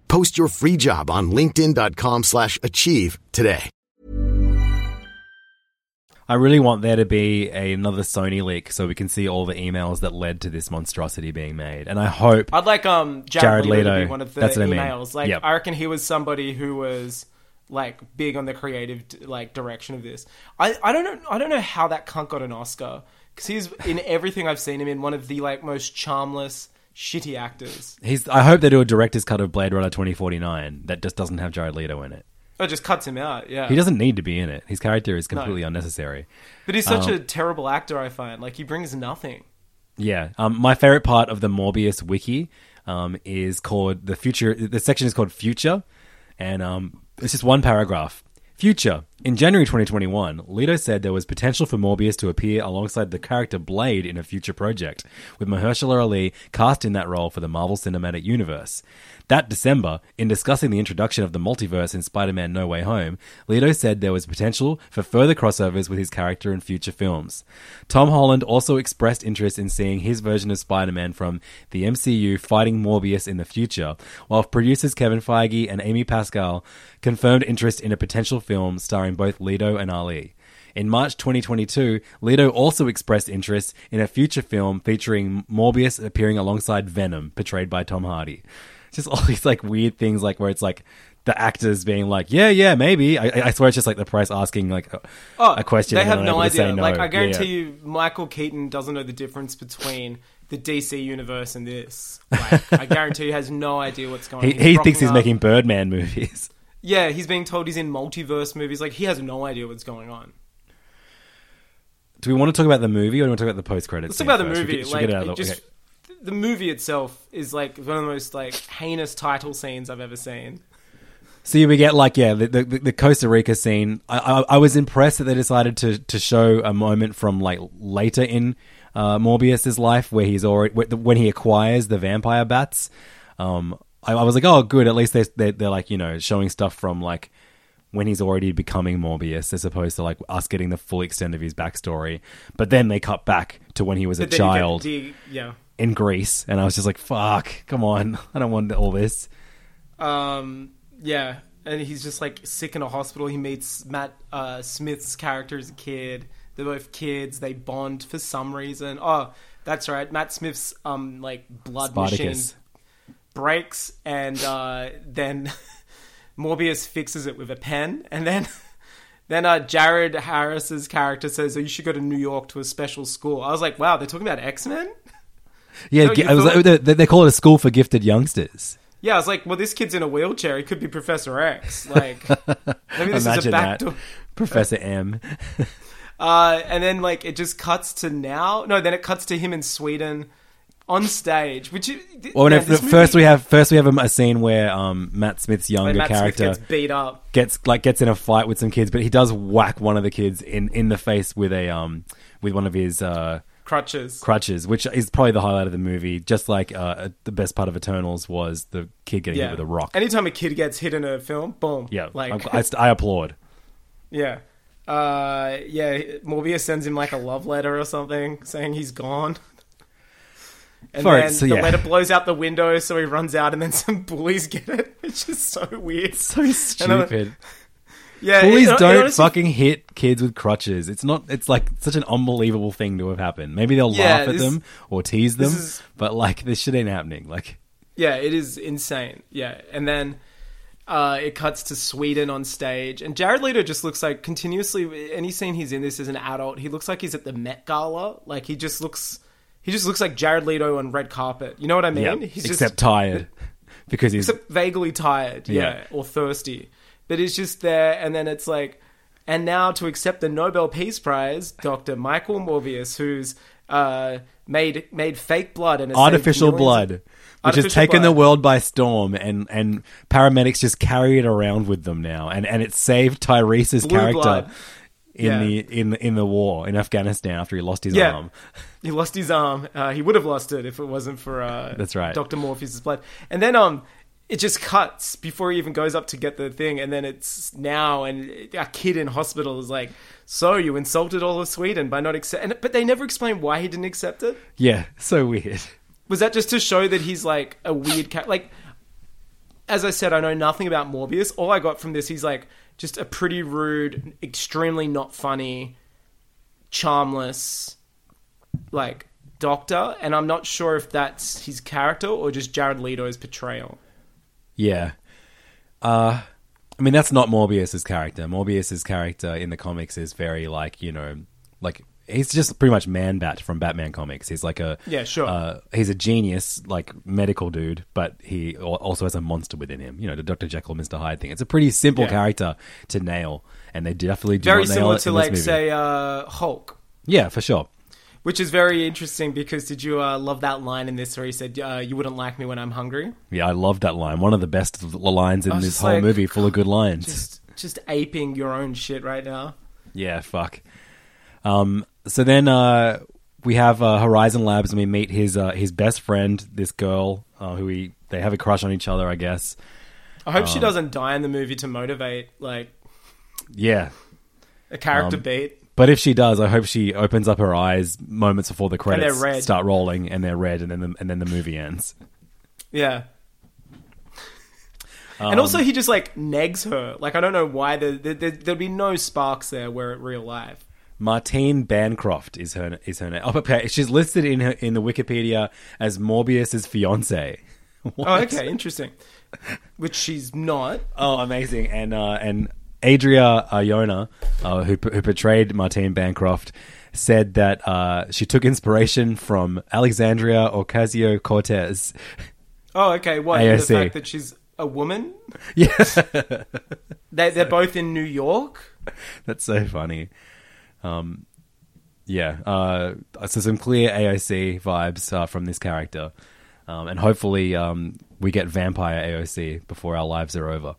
Post your free job on linkedin.com slash achieve today. I really want there to be a, another Sony leak so we can see all the emails that led to this monstrosity being made. And I hope I'd like um Jared Jared, Leto, to be one of the That's what I mean. emails. Like Yep. I reckon he was somebody who was like big on the creative like direction of this. I I don't know I don't know how that cunt got an Oscar because he's in everything I've seen him in one of the like most charmless shitty actors. he's. I hope they do a director's cut of Blade Runner 2049 that just doesn't have Jared Leto in it. It just cuts him out. Yeah, He doesn't need to be in it. His character is completely unnecessary. But he's such Um, a terrible actor. I find like he brings nothing. Yeah. Um, my favorite part of the Morbius wiki um, is called the future. The section is called Future, and um, it's just one paragraph. Future. In January 2021, Leto said there was potential for Morbius to appear alongside the character Blade in a future project, with Mahershala Ali cast in that role for the Marvel Cinematic Universe. That December, in discussing the introduction of the multiverse in Spider Man No Way Home, Leto said there was potential for further crossovers with his character in future films. Tom Holland also expressed interest in seeing his version of Spider Man from the MCU fighting Morbius in the future, while producers Kevin Feige and Amy Pascal confirmed interest in a potential film starring both Leto and Ali. In March 2022, Leto also expressed interest in a future film featuring Morbius appearing alongside Venom, portrayed by Tom Hardy. Just all these like weird things, like where it's like the actors being like, "Yeah, yeah, maybe." I, I- swear it's just like the press asking like a, oh, a question. Oh, They have no unable to say idea. no. Like I guarantee yeah. you, Michael Keaton doesn't know the difference between the DC universe and this. Like, I guarantee he has no idea what's going. On. he rocking thinks he's up- making Birdman movies. Yeah, he's being told he's in multiverse movies. Like he has no idea what's going on. Do we want to talk about the movie or do we want to talk about the post credits? Let's talk about the movie. Should like we out of the, just okay. the movie itself is like one of the most like heinous title scenes I've ever seen. So we get like yeah the the, the Costa Rica scene. I, I I was impressed that they decided to to show a moment from like later in uh, Morbius's life where he's already when he acquires the vampire bats. Um, I, I was like, oh, good. At least they they they're like you know showing stuff from like when he's already becoming Morbius, as opposed to like us getting the full extent of his backstory. But then they cut back to when he was a But then you get child the- yeah. in Greece, and I was just like, fuck, come on, I don't want all this. Um, yeah, and he's just like sick in a hospital. He meets Matt uh, Smith's character as a kid. They're both kids. They bond for some reason. Oh, that's right. Matt Smith's um like blood machine Spartacus. Breaks, and uh, then Morbius fixes it with a pen, and then. Then uh, Jared Harris's character says, oh, "You should go to New York to a special school." I was like, "Wow, they're talking about X Men." Yeah, No, gi- I was like, they, they call it a school for gifted youngsters. Yeah, I was like, "Well, this kid's in a wheelchair. He could be Professor X." Like, maybe this is a Imagine back that, door. Professor M. Uh, and then like it just cuts to now. No, then it cuts to him in Sweden on stage. Which Well, this first we have first we have a, a scene where um, Matt Smith's younger Matt Smith character gets beat up. gets like gets in a fight with some kids, but he does whack one of the kids in, in the face with a um with one of his uh, Crutches. crutches, which is probably the highlight of the movie. Just like uh, the best part of Eternals was the kid getting yeah. hit with a rock. Anytime a kid gets hit in a film, boom. yeah, Like I, I, I applaud. yeah. Uh, yeah. Morbius sends him like a love letter or something, saying he's gone. And For it, then so the yeah. letter blows out the window, so he runs out, and then some bullies get it, which is so weird. So stupid. Yeah, Bullies it- it don't honestly- fucking hit kids with crutches. It's not. It's like such an unbelievable thing to have happened. Maybe they'll Yeah, laugh at this- them or tease them, is- but like this shit ain't happening. Like Yeah, it is insane. Yeah, and then uh, it cuts to Sweden on stage, and Jared Leto just looks like continuously. Any scene he's in this as an adult, he looks like he's at the Met Gala. Like he just looks, he just looks like Jared Leto on red carpet. You know what I mean? yeah, He's except just, tired because he's except vaguely tired, yeah, Yeah. or thirsty. But he's just there, and then it's like, and now to accept the Nobel Peace Prize, Doctor Michael Morbius, who's uh, made made fake blood and artificial millions of- blood, which has taken the world by storm, and and paramedics just carry it around with them now, and and it saved Tyrese's Blue character blood. In Yeah. the in in the war in Afghanistan after he lost his Yeah. arm. He lost his arm. Uh, he would have lost it if it wasn't for uh, That's right. Doctor Morbius's blood. And then um, it just cuts before he even goes up to get the thing, and then it's now, and a kid in hospital is like, "So you insulted all of Sweden by not accept?" But they never explain why he didn't accept it. Yeah, so weird. Was that just to show that he's like a weird cat? Like, as I said, I know nothing about Morbius. All I got from this, he's like just a pretty rude, extremely not funny charmless, like doctor, and I'm not sure if that's his character or just Jared Leto's portrayal. Yeah. Uh I mean that's not Morbius's character. Morbius's character in the comics is very like, you know, like he's just pretty much Man Bat from Batman comics. He's like a Yeah, sure. Uh, he's a genius, like medical dude, but he also has a monster within him. You know, the Doctor Jekyll, Mister Hyde thing. It's a pretty simple Yeah. character to nail, and they definitely do Very similar to like movie. say uh, Hulk. yeah, for sure. Which is very interesting because did you uh, love that line in this where he said, uh, "You wouldn't like me when I'm hungry"? Yeah, I love that line. One of the best lines in this whole like, movie, full of good lines. Just, just aping your own shit right now. Yeah, fuck. Um, so then uh, we have uh, Horizon Labs, and we meet his uh, his best friend, this girl uh, who he they have a crush on each other, I guess. I hope she Um, doesn't die in the movie to motivate like Yeah, a character Um, beat. but if she does, I hope she opens up her eyes moments before the credits red. start rolling, and they're red, and then the, and then the movie ends. Yeah. Um, and also, he just like negs her. Like I don't know why. There, there, there'd be no sparks there where real life. Martine Bancroft is her is her name. Oh, okay, she's listed in her in the Wikipedia as Morbius's fiance. Oh, okay, interesting. Which she's not. Oh, amazing! And uh, and Adria Arjona, uh, who who portrayed Martine Bancroft, said that uh, she took inspiration from Alexandria Ocasio Cortez. Oh, okay. What? in The fact that she's a woman. Yeah, They, they're both in New York. that's so funny. Um, yeah, uh, so some clear AOC vibes uh, from this character, um, and hopefully um, we get vampire AOC before our lives are over.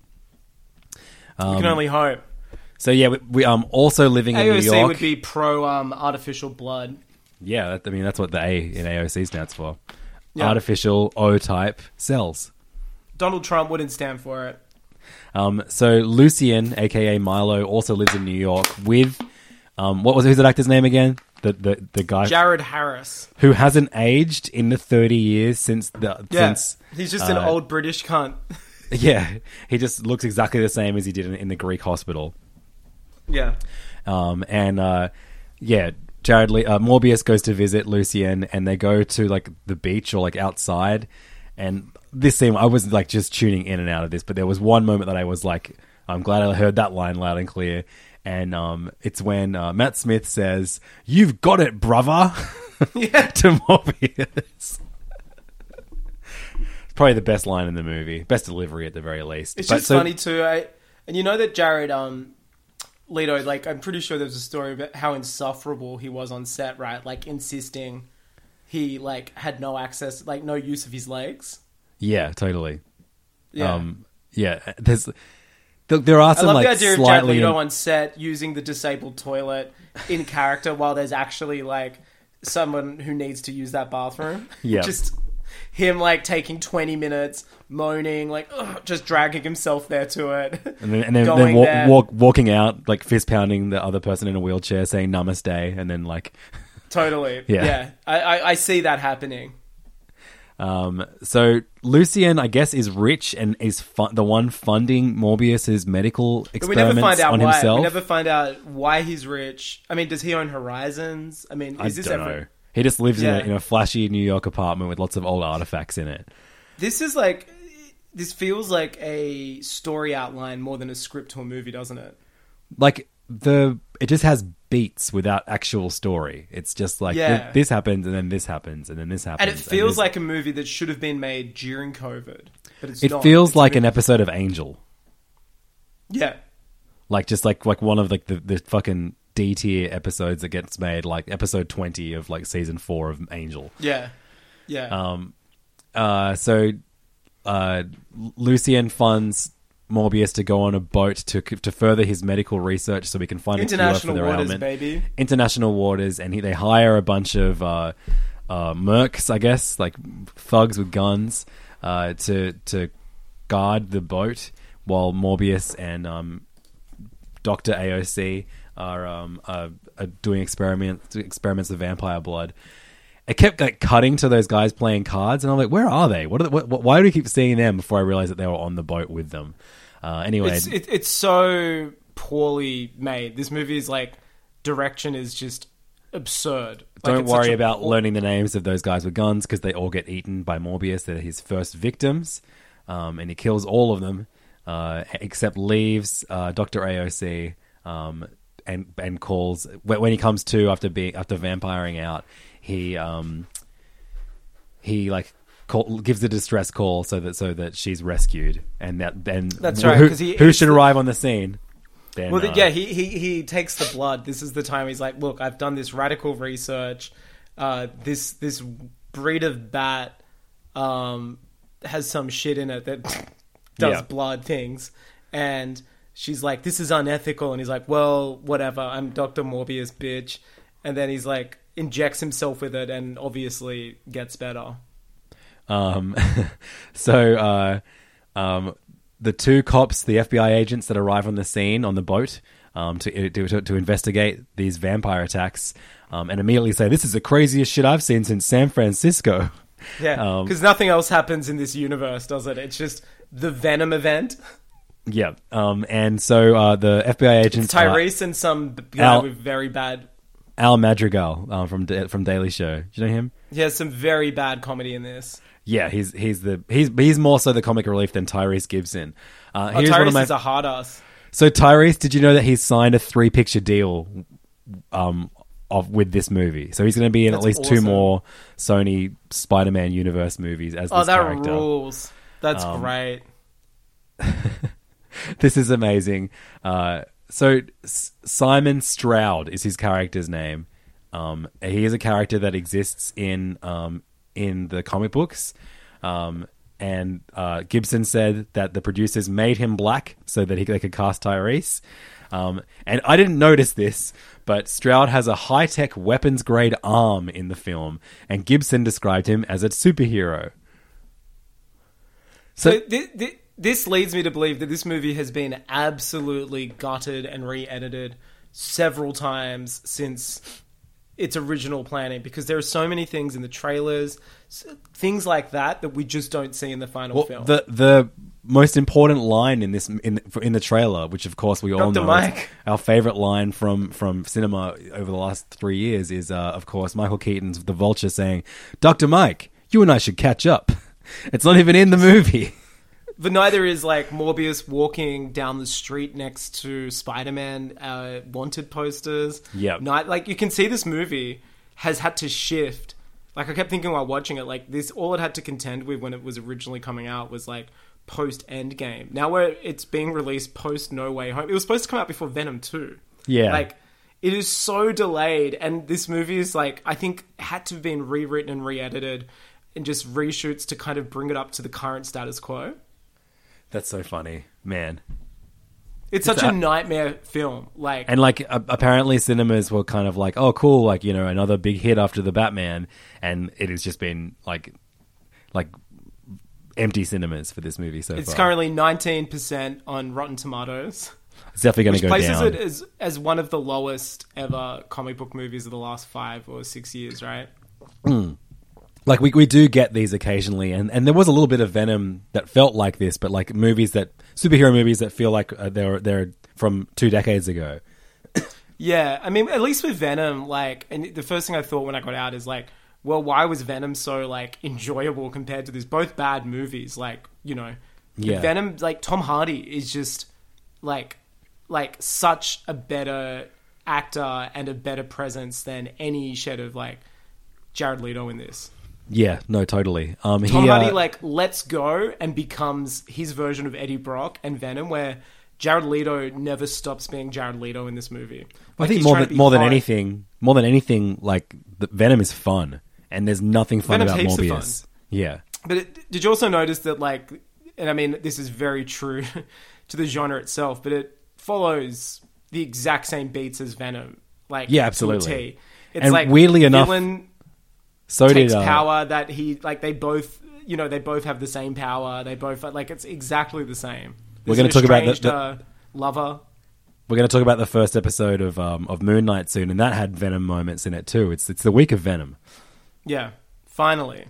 you Um, can only hope. So yeah, we, we um also living in New AOC York. would be pro um, artificial blood. Yeah, that, I mean that's what the A in AOC stands for. Yeah. Artificial O type cells. Donald Trump wouldn't stand for it. Um, so Lucien, aka Milo, also lives in New York with um, what was who's that actor's name again? The the the guy Jared Harris. who hasn't aged in the thirty years since the Yeah, since he's just an uh, old British cunt. yeah he just looks exactly the same as he did in, in the Greek hospital. yeah. Um, and uh, yeah, Jared Le- uh, Morbius goes to visit Lucien, and they go to like the beach or like outside. And this scene, I was like just tuning in and out of this, but there was one moment that I was like, I'm glad I heard that line loud and clear. And um, it's when uh, Matt Smith says, "You've got it, brother," yeah. to Morbius. It's probably the best line in the movie, best delivery at the very least. It's But just so- funny too. I, and you know that Jared um, Leto, like I'm pretty sure there's a story about how insufferable he was on set, right? Like insisting he like had no access, like no use of his legs. Yeah, totally. Yeah. Um, yeah, there's there, there are I some love like the idea of Jared slightly Leto on set using the disabled toilet in character while there's actually like someone who needs to use that bathroom. Yeah. just him like taking 20 minutes moaning, like ugh, just dragging himself there to it. and then, and then, then walk, walk, walking out like fist pounding the other person in a wheelchair saying namaste and then like Totally. Yeah. Yeah. I, I, I see that happening. Um so Lucien I guess is rich and is fu- the one funding Morbius's medical But we never find out on why. himself We never find out why he's rich. I mean, does he own Horizons? I mean, I is this don't ever- know he just lives Yeah. in, a, in a flashy New York apartment with lots of old artifacts in it This is like this feels like a story outline more than a script to a movie, doesn't it? like the it just has beats without actual story it's just like Yeah. th- this happens and then this happens and then this happens And it feels this- like a movie that should have been made during COVID, but it's it not. feels It's like an episode of Angel Yeah, like just like like one of like the, the fucking D tier episodes that gets made, like episode twenty of like season four of Angel. yeah, yeah. Um, uh, so uh, Lucien funds Morbius to go on a boat to to further his medical research, so we can find a cure for International their waters, ailment. baby. International waters, and he, they hire a bunch of uh, uh, mercs, I guess, like thugs with guns, uh, to to guard the boat while Morbius and um, Doctor AOC are um are, are doing experiments experiments with vampire blood. It kept like cutting to those guys playing cards, and I'm like, where are they? What are the, what- why do we keep seeing them before I realized that they were on the boat with them? Uh, anyway, It's it, it's so poorly made. This movie's like direction is just absurd. Like, Don't worry about learning the names of those guys with guns because they all get eaten by Morbius. They're his first victims, um, and he kills all of them uh, except leaves uh, Doctor AOC um, and and calls when when he comes to after being after vampiring out. He um, he like call, gives a distress call so that so that she's rescued, and that then That's right, Who, 'cause he- who should arrive on the scene? Then, Well, uh, yeah, he, he he takes the blood. This is the time he's like, look, I've done this radical research. Uh, this this breed of bat um, has some shit in it that does Yeah. blood things, and she's like, this is unethical. And he's like, well, whatever. I'm Doctor Morbius, bitch. And then he's like, injects himself with it, and obviously gets better. Um, so uh, um, the two cops, the FBI agents that arrive on the scene on the boat um, to, to to investigate these vampire attacks, um, and immediately say, "This is the craziest shit I've seen since San Francisco." Yeah, Um, because nothing else happens in this universe, does it? It's just the Venom event. Yeah, um, and so uh, the FBI agents It's Tyrese and some guy Al- with very bad. Al Madrigal uh, from from Daily Show. Do you know him? He has some very bad comedy in this. Yeah, he's he's the he's he's more so the comic relief than Tyrese Gibson. Uh, Oh, here's one Tyrese of my- is a hard ass. So Tyrese, did you know that he's signed a three picture deal um of with this movie? So he's going to be in That's at least two more Sony Spider-Man universe movies as Oh, this that character. rules. That's Um, great. This is amazing. Uh, so S- Simon Stroud is his character's name. Um, he is a character that exists in um, in the comic books. Um, and uh, Gibson said that the producers made him black so that he they could cast Tyrese. Um, and I didn't notice this, but Stroud has a high tech weapons grade arm in the film, and Gibson described him as a superhero. So thi- thi- this leads me to believe that this movie has been absolutely gutted and re-edited several times since its original planning because there are so many things in the trailers, things like that that we just don't see in the final Well, film. the the most important line in this in in the trailer, which of course we all know, Mike. our favorite line from from cinema over the last three years is, uh, of course, Michael Keaton's The Vulture saying, "Doctor Mike, you and I should catch up." It's not even in the movie. But neither is like Morbius walking down the street next to Spider-Man uh, wanted posters. Yeah, Night, like you can see this movie has had to shift. Like I kept thinking while watching it, like this, all it had to contend with when it was originally coming out was like post Endgame. Now where it's being released post No Way Home, it was supposed to come out before Venom Two. Yeah. Like it is so delayed, and this movie is like I think had to have been rewritten and re-edited, and just reshoots to kind of bring it up to the current status quo. That's so funny, man. It's such a- a nightmare film. Like, And like apparently cinemas were kind of like, oh, cool, like you know, another big hit after the Batman, and it has just been like, like empty cinemas for this movie so it's far. currently 19% on Rotten Tomatoes, it's definitely going to go places down. it as, as one of the lowest ever comic book movies of the last five or six years, right? Hmm. Like we we do get these occasionally, and and there was a little bit of Venom that felt like this, but like movies that superhero movies that feel like uh, they're they're from two decades ago. Yeah, I mean, at least with Venom, like, and the first thing I thought when I got out is like, well, why was Venom so like enjoyable compared to this? Both bad movies, like, you know, Yeah. Venom, like Tom Hardy is just like, like such a better actor and a better presence than any shed of like Jared Leto in this. Yeah, no, totally. Um, Tom he, Hardy uh, like lets go and becomes his version of Eddie Brock and Venom, where Jared Leto never stops being Jared Leto in this movie. I think more than more than anything, more than anything, like the, Venom is fun, and there's nothing fun Venom's about Morbius. fun. Yeah, But it, did you also notice that, like, and I mean, this is very true to the genre itself, but it follows the exact same beats as Venom. Like, Yeah, absolutely. It's And like weirdly enough, villain so takes did uh, power that he like. They both, you know, they both have the same power. They both like it's exactly the same. We're gonna talk about the- the- uh, lover. We're going to talk about the first episode of um, of Moon Knight soon, and that had Venom moments in it too. It's it's the week of Venom. Yeah, finally.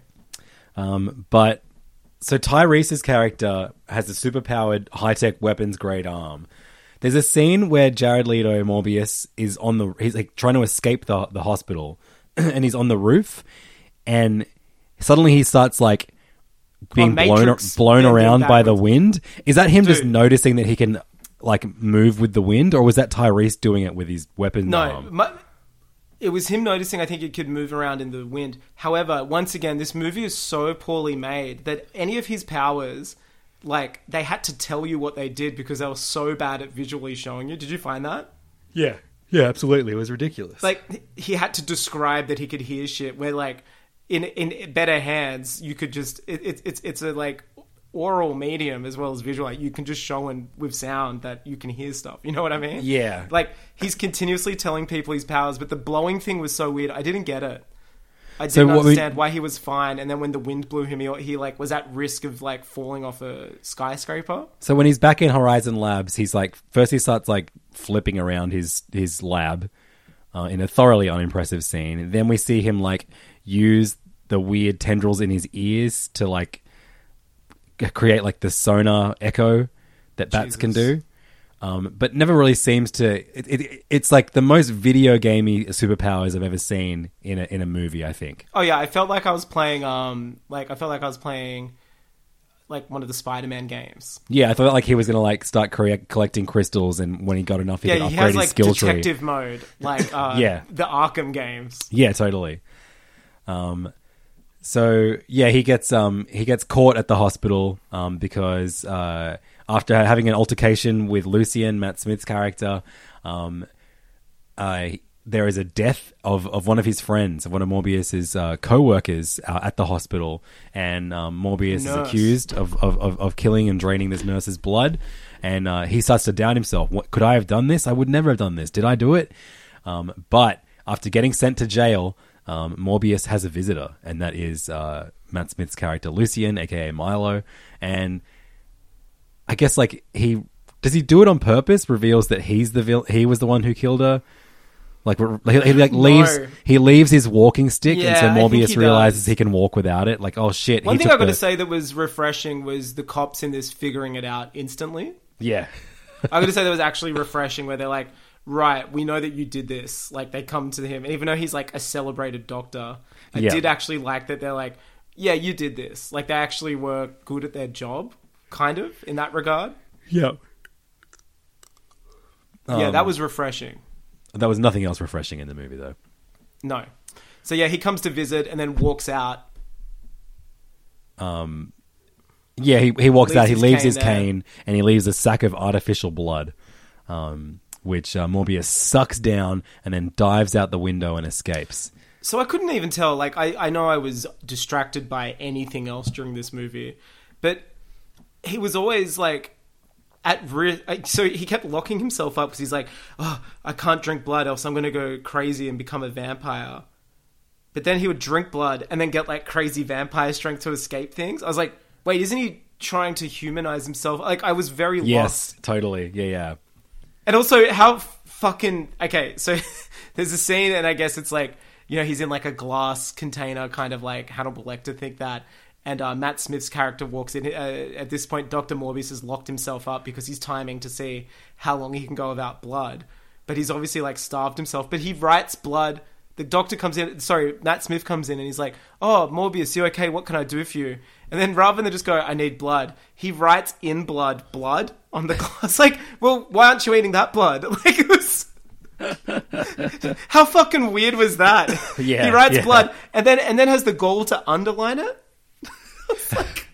Um, but so Tyrese's character has a superpowered high tech weapons grade arm There's a scene where Jared Leto Morbius is on the he's like trying to escape the the hospital, and he's on the roof, and suddenly he starts like being blown blown bending around by the wind. Is that him just noticing that he can like move with the wind, or was that Tyrese doing it with his weapon No, arm? my, it was him noticing. I think it could move around in the wind. However, once again, this movie is so poorly made that any of his powers, like they had to tell you what they did because they were so bad at visually showing you. Did you find that? Yeah, yeah, absolutely. It was ridiculous. Like he had to describe that he could hear shit. Where like in in better hands, you could just it, it, it's it's a like oral medium as well as visual. Like you can just show and with sound that you can hear stuff. You know what I mean? Yeah. Like he's continuously telling people his powers, but the blowing thing was so weird. I didn't get it. I didn't So what we- understand why he was fine, and then when the wind blew him, he, he like was at risk of like falling off a skyscraper. So when he's back in Horizon Labs, he's like first he starts like flipping around his his lab uh, in a thoroughly unimpressive scene. Then we see him like use the weird tendrils in his ears to like create like the sonar echo that bats can do. Um, but never really seems to. It, it, it's like the most video gamey superpowers I've ever seen in a in a movie. I think. Oh yeah, I felt like I was playing um like I felt like I was playing like one of the Spider-Man games. Yeah, I thought like he was gonna like start crea- collecting crystals, and when he got enough, he yeah, could he upgrade has his like skill tree. detective mode, like uh, Yeah. the Arkham games. Yeah, totally. Um, so yeah, he gets um he gets caught at the hospital um because uh after having an altercation with Lucien, Matt Smith's character, um, uh, there is a death of, of one of his friends, of one of Morbius's uh, co-workers uh, at the hospital, and um, Morbius Nurse. is accused of, of, of, of killing and draining this nurse's blood, and uh, he starts to doubt himself. What could I have done this? I would never have done this. Did I do it? Um, but after getting sent to jail, um, Morbius has a visitor, and that is uh, Matt Smith's character Lucien, aka Milo, and I guess like he does he do it on purpose? Reveals that he's the vil- he was the one who killed her. Like he, he like leaves No. he leaves his walking stick, and so Yeah, I think Morbius he realizes does. he can walk without it. Like oh shit! One thing took I got to say that was refreshing was the cops in this figuring it out instantly. yeah, I got to say that was actually refreshing, where they're like, "Right, we know that you did this." Like they come to him, and even though he's like a celebrated doctor, I Yeah. did actually like that they're like, "Yeah, you did this." Like they actually were good at their job, kind of in that regard. yeah. yeah, Um, that was refreshing. That was nothing else refreshing in the movie though. No, so yeah, he comes to visit and then walks out. Um, yeah, he he walks Leaves out. He his leaves cane his there. cane and he leaves a sack of artificial blood, um, which uh, Morbius sucks down and then dives out the window and escapes. So I couldn't even tell. Like I, I know I was distracted by anything else during this movie, but he was always like at risk. So he kept locking himself up because he's like, "Oh, I can't drink blood, else I'm going to go crazy and become a vampire." But then he would drink blood and then get like crazy vampire strength to escape things. I was like, "Wait, isn't he trying to humanize himself?" Like I was very lost. Yes, totally. Yeah, yeah. And also, how fucking okay? So there's a scene, and I guess it's like you know he's in like a glass container, kind of like Hannibal Lecter, think that. And uh, Matt Smith's character walks in. Uh, at this point, Doctor Morbius has locked himself up because he's timing to see how long he can go without blood. But he's obviously like starved himself. But he writes blood. The doctor comes in. Sorry, Matt Smith comes in and he's like, "Oh, Morbius, you okay? What can I do for you?" And then rather than just go, "I need blood," he writes in blood, "blood" on the glass. Like, well, why aren't you eating that blood? Like it was. How fucking weird was that? Yeah, he writes yeah. blood and then and then has the goal to underline it. Like,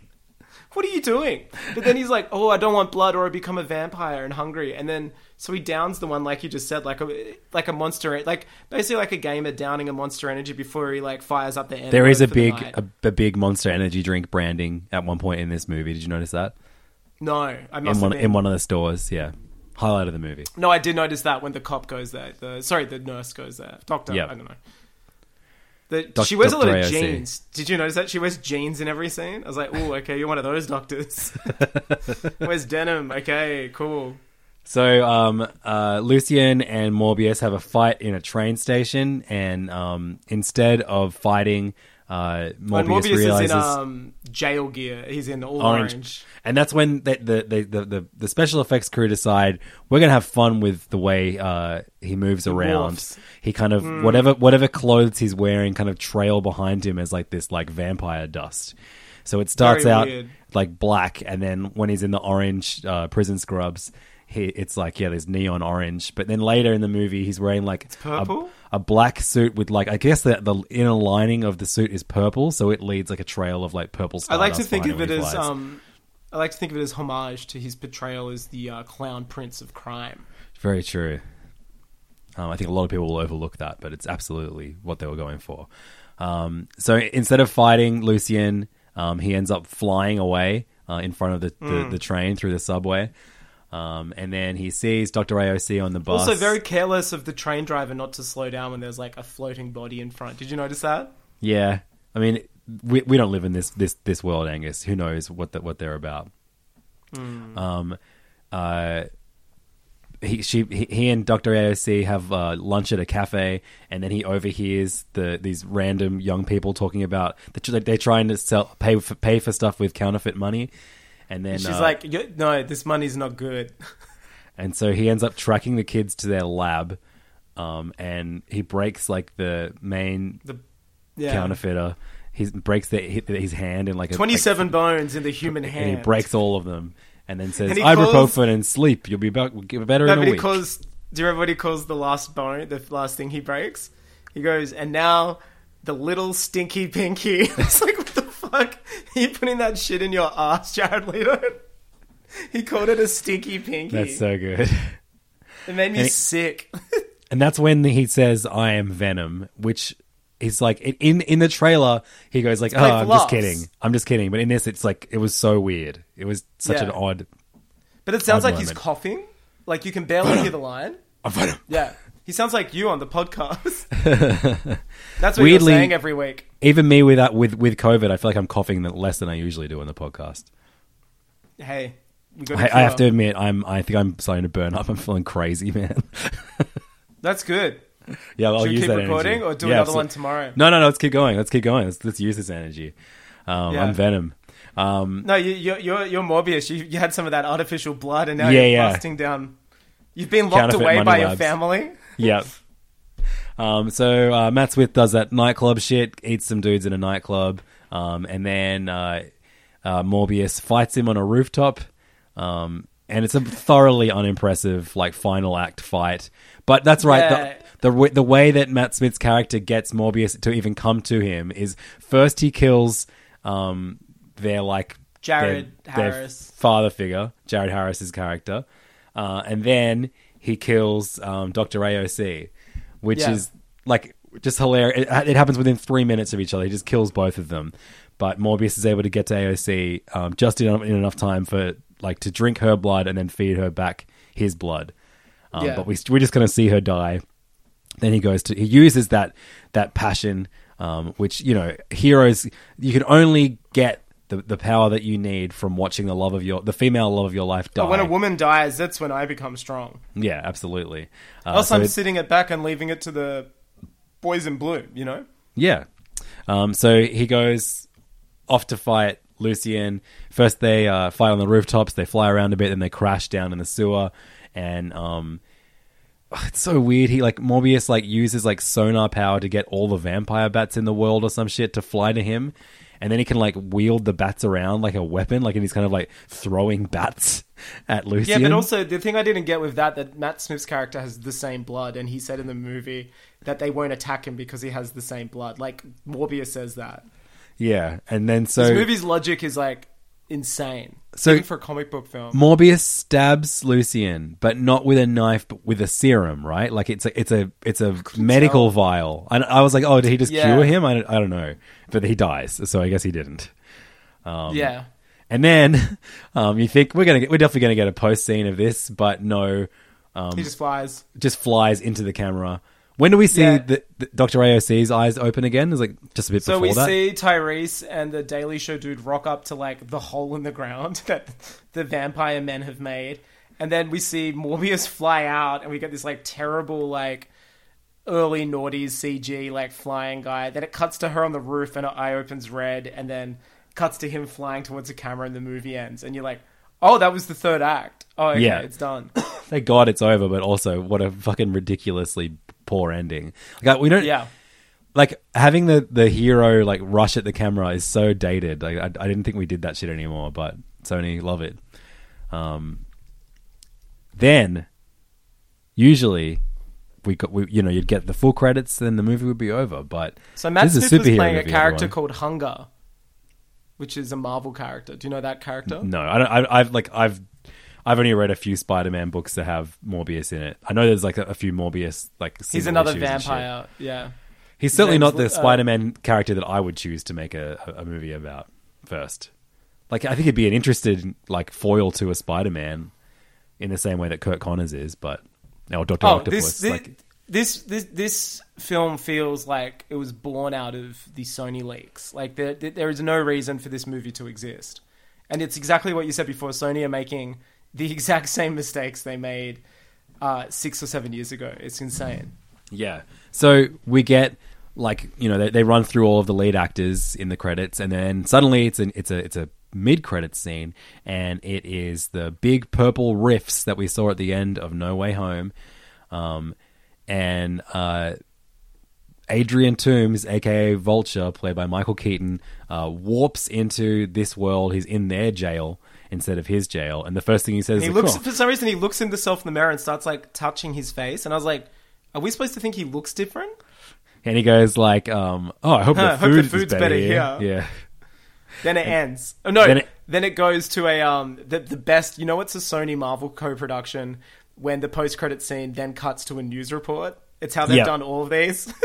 what are you doing? But then he's like, oh, I don't want blood or I become a vampire and hungry. And then so he downs the one like you just said, like a like a monster, like basically like a gamer downing a monster energy before he like fires up the. Energy. There is a envelope for the big a, a big Monster Energy drink branding at one point in this movie. Did you notice that no, I in must one have been. in one of the stores? Yeah, highlight of the movie. No, I did notice that when the cop goes there. The sorry, the nurse goes there. Doctor, Yep. I don't know. The, Doc- she wears a lot of AOC. jeans. Did you notice that she wears jeans in every scene? I was like, "Oh, okay, you're one of those doctors." Wears denim. Okay, cool. So, um, uh, Lucien and Morbius have a fight in a train station, and um, instead of fighting, uh, And Morbius, Morbius realizes is in um, jail gear. He's in all orange. orange. And that's when the the, the, the, the special effects crew decide we're gonna have fun with the way uh, he moves around. morphs. He kind of Hmm. whatever whatever clothes he's wearing kind of trail behind him as like this like vampire dust. So it starts Very out weird. like black, and then when he's in the orange uh, prison scrubs, he it's like yeah, there's neon orange. But then later in the movie, he's wearing like purple? a, a black suit with like I guess the the inner lining of the suit is purple, so it leads like a trail of like purple. I like to think of it as um, I like to think of it as homage to his portrayal as the uh, clown prince of crime. Very true. Um, I think a lot of people will overlook that, but it's absolutely what they were going for. Um, so instead of fighting Lucien, um, he ends up flying away uh, in front of the, the, Mm. the train through the subway. Um, and then he sees Dr. AOC on the bus. Also, very careless of the train driver not to slow down when there's like a floating body in front. Did you notice that? Yeah. I mean, we, we don't live in this, this, this world, Angus. Who knows what, the, what they're about? Um, uh, he she he, he and Dr. AOC have uh, lunch at a cafe, and then he overhears the these random young people talking about that they're trying to sell pay for, pay for stuff with counterfeit money, and then She's uh, like, "No, this money's not good." and so he ends up tracking the kids to their lab, um, and he breaks like the main The yeah, counterfeiter. He breaks the, his hand in like a twenty-seven bones in the human like, hand. he breaks all of them, and then says And ibuprofen calls- and sleep. You'll be back, better in a week. calls. Do you remember what he calls the last bone? The last thing he breaks. He goes, and now the little stinky pinky. it's like, fuck? Are you putting that shit in your ass, Jared Leto? he called it a stinky pinky. That's so good. it made me and sick. And that's when he says, "I am Venom," which is like in in the trailer he goes like, "Oh, I'm just kidding, I'm just kidding." But in this, it's like it was so weird. It was such Yeah. an odd. But it sounds Odd like he's coughing. Like you can barely hear the line. I'm Venom. Yeah. He sounds like you on the podcast. That's what Weirdly- you're saying every week. Even me with that with with COVID, I feel like I'm coughing less than I usually do on the podcast. Hey, I, I have to admit, I'm I think I'm starting to burn up. I'm feeling crazy, man. That's good. yeah, I'll Should use keep that recording energy. or do Yeah, another absolutely. one tomorrow? No, no, no. Let's keep going. Let's keep going. Let's let's use this energy. Um, Yeah. I'm Venom. Um, No, you, you're, you're you're Morbius. You, you had some of that artificial blood, and now Yeah, you're yeah. busting down. You've been locked away by your family. Yep. Um, so uh, Matt Smith does that nightclub shit, eats some dudes in a nightclub, um, and then uh, uh, Morbius fights him on a rooftop. Um, and it's a thoroughly unimpressive, like final act fight. But that's right. Yeah. The, the w- the way that Matt Smith's character gets Morbius to even come to him is first he kills um, their like Jared their, their Harris. father figure, Jared Harris's character, uh, and then he kills um, Doctor AOC, which Yeah. is like just hilarious. It, it happens within three minutes of each other. He just kills both of them, but Morbius is able to get to AOC um, just in, in enough time for like to drink her blood and then feed her back his blood. Um, Yeah. But we, we're just going to see her die. Then he goes to he uses that that passion, um, which you know heroes you can only get the, the power that you need from watching the love of your the female love of your life die. But when a woman dies, that's when I become strong. yeah, absolutely. Uh, Else so I'm it- sitting it back and leaving it to the boys in blue. You know. Yeah. Um, so he goes off to fight Lucien. First, they uh, fight on the rooftops. They fly around a bit, then they crash down in the sewer. And um, it's so weird. He like Morbius like uses like sonar power to get all the vampire bats in the world or some shit to fly to him. And then he can like wield the bats around like a weapon, like and he's kind of like throwing bats at Lucy. Yeah, but also the thing I didn't get with that that Matt Smith's character has the same blood, and he said in the movie that they won't attack him because he has the same blood. Like Morbius says that. yeah, and then so This movie's logic is like insane. So- Even for a comic book film. Morbius stabs Lucien, but not with a knife, but with a serum, right? Like it's a it's a it's a medical tell. vial. And I was like, oh, did he just Yeah. cure him? I don't, I don't know, but he dies, so I guess he didn't. Um, yeah. And then um, you think we're gonna get, we're definitely gonna get a post scene of this, but no, um, he just flies. just flies into the camera. When do we see Yeah. the, the Doctor AOC's eyes open again? Is like just a bit So before we that. see Tyrese and the Daily Show dude rock up to like the hole in the ground that the vampire men have made, and then we see Morbius fly out, and we get this like terrible like early noughties CG like flying guy. Then it cuts to her on the roof and her eye opens red, and then cuts to him flying towards the camera, and the movie ends. And you're like, oh, that was the third act. Oh, okay, Yeah. it's done. Thank God it's over, but also what a fucking ridiculously poor ending. Like we don't, yeah. like having the the hero like rush at the camera is so dated. Like I, I didn't think we did that shit anymore, but Sony love it. Um, then usually we got we you know you'd get the full credits, then the movie would be over. But So Matt this is Smith was playing a character everyone. called Hunger, which is a Marvel character. Do you know that character? No, I don't. I, I've like I've I've only read a few Spider-Man books that have Morbius in it. I know there's like a, a few Morbius like. He's another issues and shit. vampire. Yeah. He's certainly name's, not the uh, Spider-Man character that I would choose to make a, a, a movie about first. Like I think he'd be an interested like foil to a Spider-Man in the same way that Curt Connors is, but or Doctor Oh, Octopus. this this, like, this this this film feels like it was born out of the Sony leaks. Like there there- there is no reason for this movie to exist, and it's exactly what you said before. Sony are making the exact same mistakes they made uh, six or seven years ago. It's insane. Yeah. So we get like you know they, they run through all of the lead actors in the credits, and then suddenly it's an it's a it's a mid credits scene, and it is the big purple riffs that we saw at the end of No Way Home, um, and uh, Adrian Toomes, aka Vulture, played by Michael Keaton, uh, warps into this world. He's in their jail instead of his jail, and the first thing he says He is, looks "Oh." for some reason he looks himself in the mirror and starts like touching his face, and I was like, "Are we supposed to think he looks different?" and he goes like, um, "Oh, I hope Huh, the hope the food is food's better, better here." here. Yeah. Then it ends. Oh no! Then Then it- it, goes to a um the the best. You know, it's a Sony Marvel co-production when the post credit scene then cuts to a news report. It's how they've Yeah. done all of these.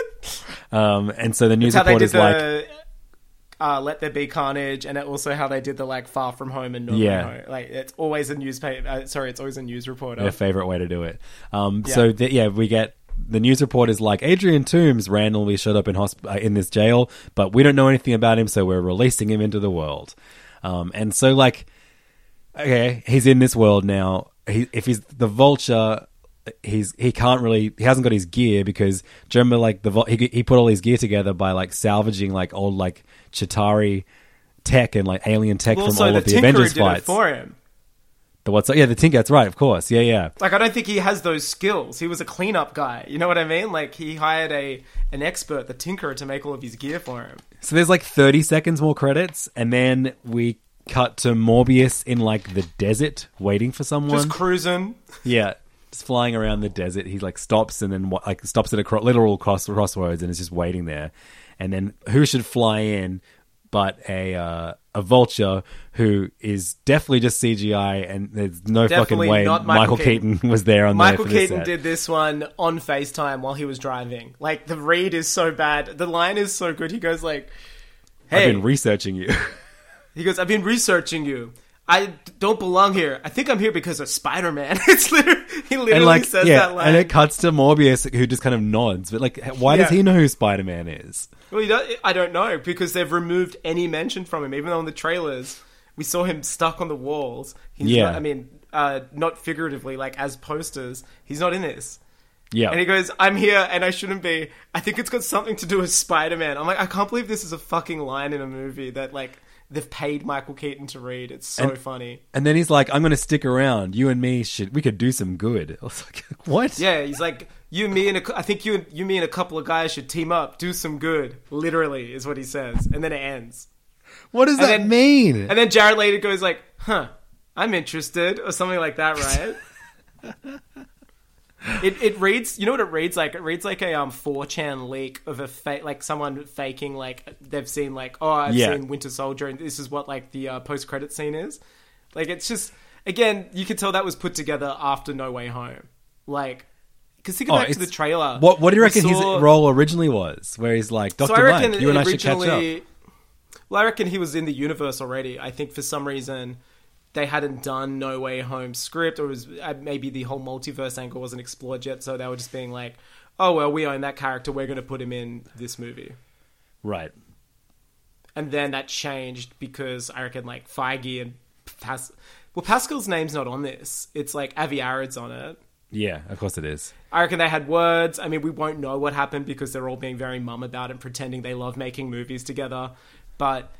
Um, and so the news it's how they report is like, the uh, "Let There Be Carnage" and also how they did the like "Far From Home" and "No Yeah. Home." Like it's always a newspaper. Uh, sorry, it's always a news reporter. their favorite way to do it. Um, Yeah. So th- yeah, we get the news report is like Adrian Toomes randomly showed up in hosp- uh, in this jail, but we don't know anything about him, so we're releasing him into the world. Um, and so like, okay, he's in this world now. He, if he's the vulture. He's he can't really he hasn't got his gear because do you remember like the he he put all his gear together by like salvaging like old like Chitauri tech and like alien tech Well, from so all the of the Tinkerer Avengers did fights. it for him. The what's yeah the Tinker that's right of course yeah yeah Like I don't think he has those skills. He was a cleanup guy. You know what I mean? Like he hired a an expert, the Tinkerer, to make all of his gear for him. So there's like 30 seconds more credits, and then we cut to Morbius in like the desert waiting for someone. Just cruising. yeah, just flying around the desert. He like stops and then like stops at a cro- literal cross crossroads and is just waiting there. And then who should fly in but a uh, a vulture who is definitely just CGI, and there's no fucking way Michael, Michael Keaton. Keaton. was there on Michael there this Keaton set. did this one on FaceTime while he was driving. Like the read is so bad. The line is so good. He goes like, "Hey," I've been researching you. he goes, "I've been researching you. I don't belong here. I think I'm here because of Spider Man." it's literally he literally and like says yeah, that line. and it cuts to Morbius who just kind of nods. But like, why does he know who Spider Man is? Well, you don't, I don't know because they've removed any mention from him. Even though in the trailers we saw him stuck on the walls. He's Yeah. Not, I mean, uh, not figuratively, like as posters. He's not in this. Yeah, And he goes, "I'm here, and I shouldn't be. I think it's got something to do with Spider Man." I'm like, I can't believe this is a fucking line in a movie that like they've paid Michael Keaton to read. It's so And- funny. And then he's like, "I'm going to stick around. You and me should we could do some good." I was like, "What?" Yeah, he's like, "You, me, and a, I think you, you, me, and a couple of guys should team up, do some good." Literally, is what he says, and then it ends. What does And that then- mean? And then Jared Leto goes like, "Huh, I'm interested," or something like that, right? it it reads, you know what it reads like? It reads like a um 4chan leak of a fake, like someone faking like they've seen like, oh, I've Yeah. seen Winter Soldier, and this is what like the uh, post credit scene is. Like it's just again, you could tell that was put together after No Way Home, like. Because think Oh, back to the trailer. what What do you reckon saw- his role originally was? Where he's like, "Doctor I reckon Mike, you and I should catch up." Well, I reckon he was in the universe already. I think for some reason they hadn't done No Way Home script, or it was uh, maybe the whole multiverse angle wasn't explored yet. So they were just being like, "Oh well, we own that character. We're going to put him in this movie." Right. And then that changed because I reckon like Feige and Pas- well Pascal's name's not on this. It's like Avi Arad's on it. Yeah, of course it is. I reckon they had words. I mean, we won't know what happened because they're all being very mum about it and pretending they love making movies together. But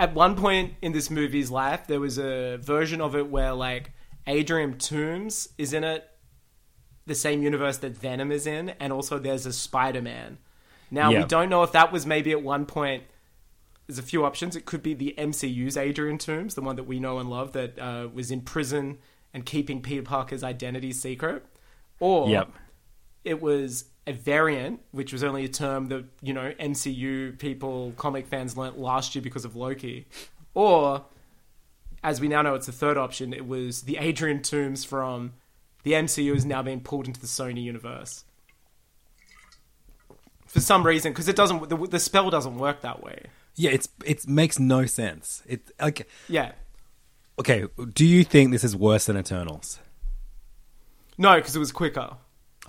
at one point in this movie's life, there was a version of it where like Adrian Toomes is in it, the same universe that Venom is in, and also there's a Spider Man. Now Yeah. we don't know if that was maybe at one point. There's a few options. It could be the MCU's Adrian Toomes, the one that we know and love, that uh, was in prison and keeping Peter Parker's identity secret, or Yep. it was a variant, which was only a term that you know MCU people, comic fans learnt last year because of Loki, or as we now know, it's the third option. It was the Adrian Toomes from the MCU is now being pulled into the Sony universe for some reason because it doesn't. The, the spell doesn't work that way. Yeah, it's it makes no sense. It like Yeah, okay. Do you think this is worse than Eternals? no, because it was quicker.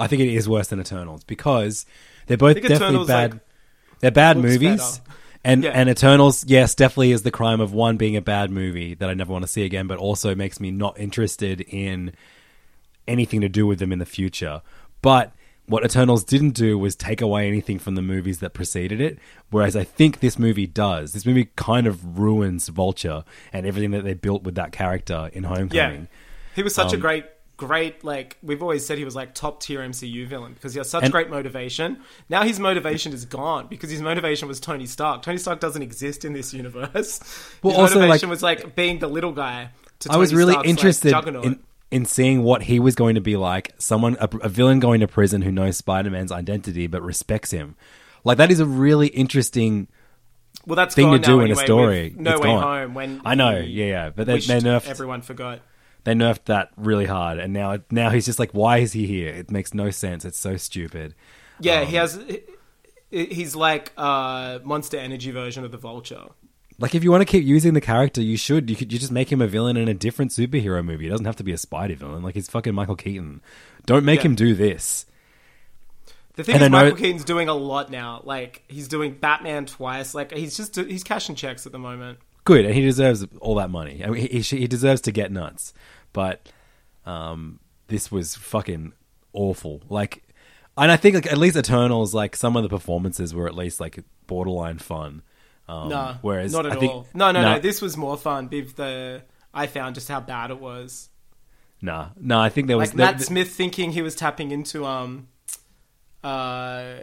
I think it is worse than Eternals because they're both definitely Eternals, bad. like, they're bad movies, better. and Yeah. and Eternals, yes, definitely is the crime of one being a bad movie that I never want to see again, but also makes me not interested in anything to do with them in the future. But what Eternals didn't do was take away anything from the movies that preceded it, whereas I think this movie does. This movie kind of ruins Vulture and everything that they built with that character in Homecoming. Yeah, he was such a Um, great, great. Like we've always said, he was like top tier MCU villain because he has such And- great motivation. Now his motivation is gone because his motivation was Tony Stark. Tony Stark doesn't exist in this universe. Well, his also, motivation like- was like being the little guy. To I was really Stark's, interested juggernaut. in in seeing what he was going to be like. Someone, a, a villain going to prison who knows Spider Man's identity but respects him. Like that is a really interesting well, that's thing to do in a story. No It's Way gone. Home. When I know, yeah, yeah, but they, they nerfed everyone forgot. They nerfed that really hard, and now now he's just like, why is he here? It makes no sense. It's so stupid. Yeah, Um, he has. He's like a Monster Energy version of the Vulture. Like if you want to keep using the character, you should. You could you just make him a villain in a different superhero movie. It doesn't have to be a Spidey villain. Like he's fucking Michael Keaton. Don't make Yeah. him do this. The thing And is, know- Michael Keaton's doing a lot now. Like he's doing Batman twice. Like he's just he's cashing checks at the moment. Good, and he deserves all that money. I mean, he, he deserves to get nuts. But um, this was fucking awful. Like, and I think like at least Eternals, like some of the performances were at least like borderline fun. Um, no, whereas not at I think, all. No, no, nah, no. This was more fun. If the I found just how bad it was. nah, no. I think there was Like there- Matt Smith thinking he was tapping into um uh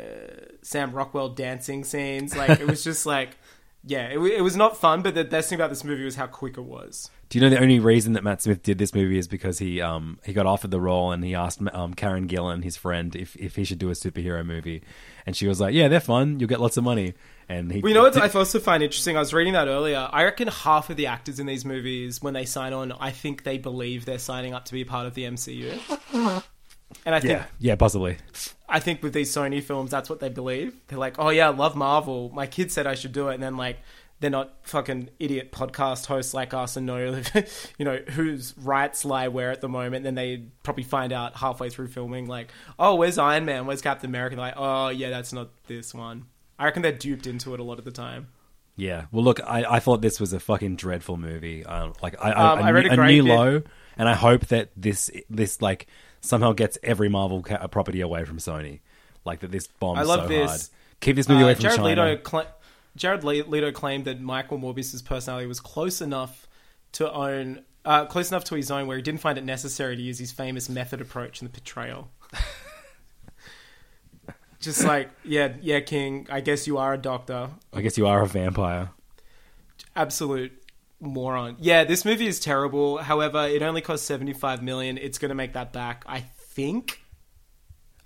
Sam Rockwell dancing scenes. Like it was just like. Yeah, it, it was not fun, but the best thing about this movie was how quick it was. Do you know the only reason that Matt Smith did this movie is because he um he got offered the role and he asked um Karen Gillan, his friend, if if he should do a superhero movie, and she was like, "Yeah, they're fun. You'll get lots of money." And he, Well, you know what I also find interesting? I was reading that earlier. I reckon half of the actors in these movies, when they sign on, I think they believe they're signing up to be part of the MCU. And I think, yeah, yeah, possibly. I think with these Sony films, that's what they believe. They're like, "Oh yeah, I love Marvel. My kid said I should do it," and then like. They're not fucking idiot podcast hosts like us and know, you know, whose rights lie where at the moment. Then they probably find out halfway through filming, like, oh, where's Iron Man? Where's Captain America? They're like, oh, yeah, that's not this one. I reckon they're duped into it a lot of the time. Yeah. Well, look, I, I thought this was a fucking dreadful movie. Um, like I, I, Um, I read a a new bit- low, and I hope that this this like somehow gets every Marvel ca- property away from Sony. Like that this bombs I love so this. hard. Keep this movie Uh, away from Jared China. Leto, cla Jared Leto claimed that Michael Morbius's personality was close enough to own, uh, close enough to his own, where he didn't find it necessary to use his famous method approach in the portrayal. Just like, yeah, yeah, King. I guess you are a doctor. I guess you are a vampire. Absolute moron. Yeah, this movie is terrible. However, it only cost seventy five million. It's going to make that back, I think.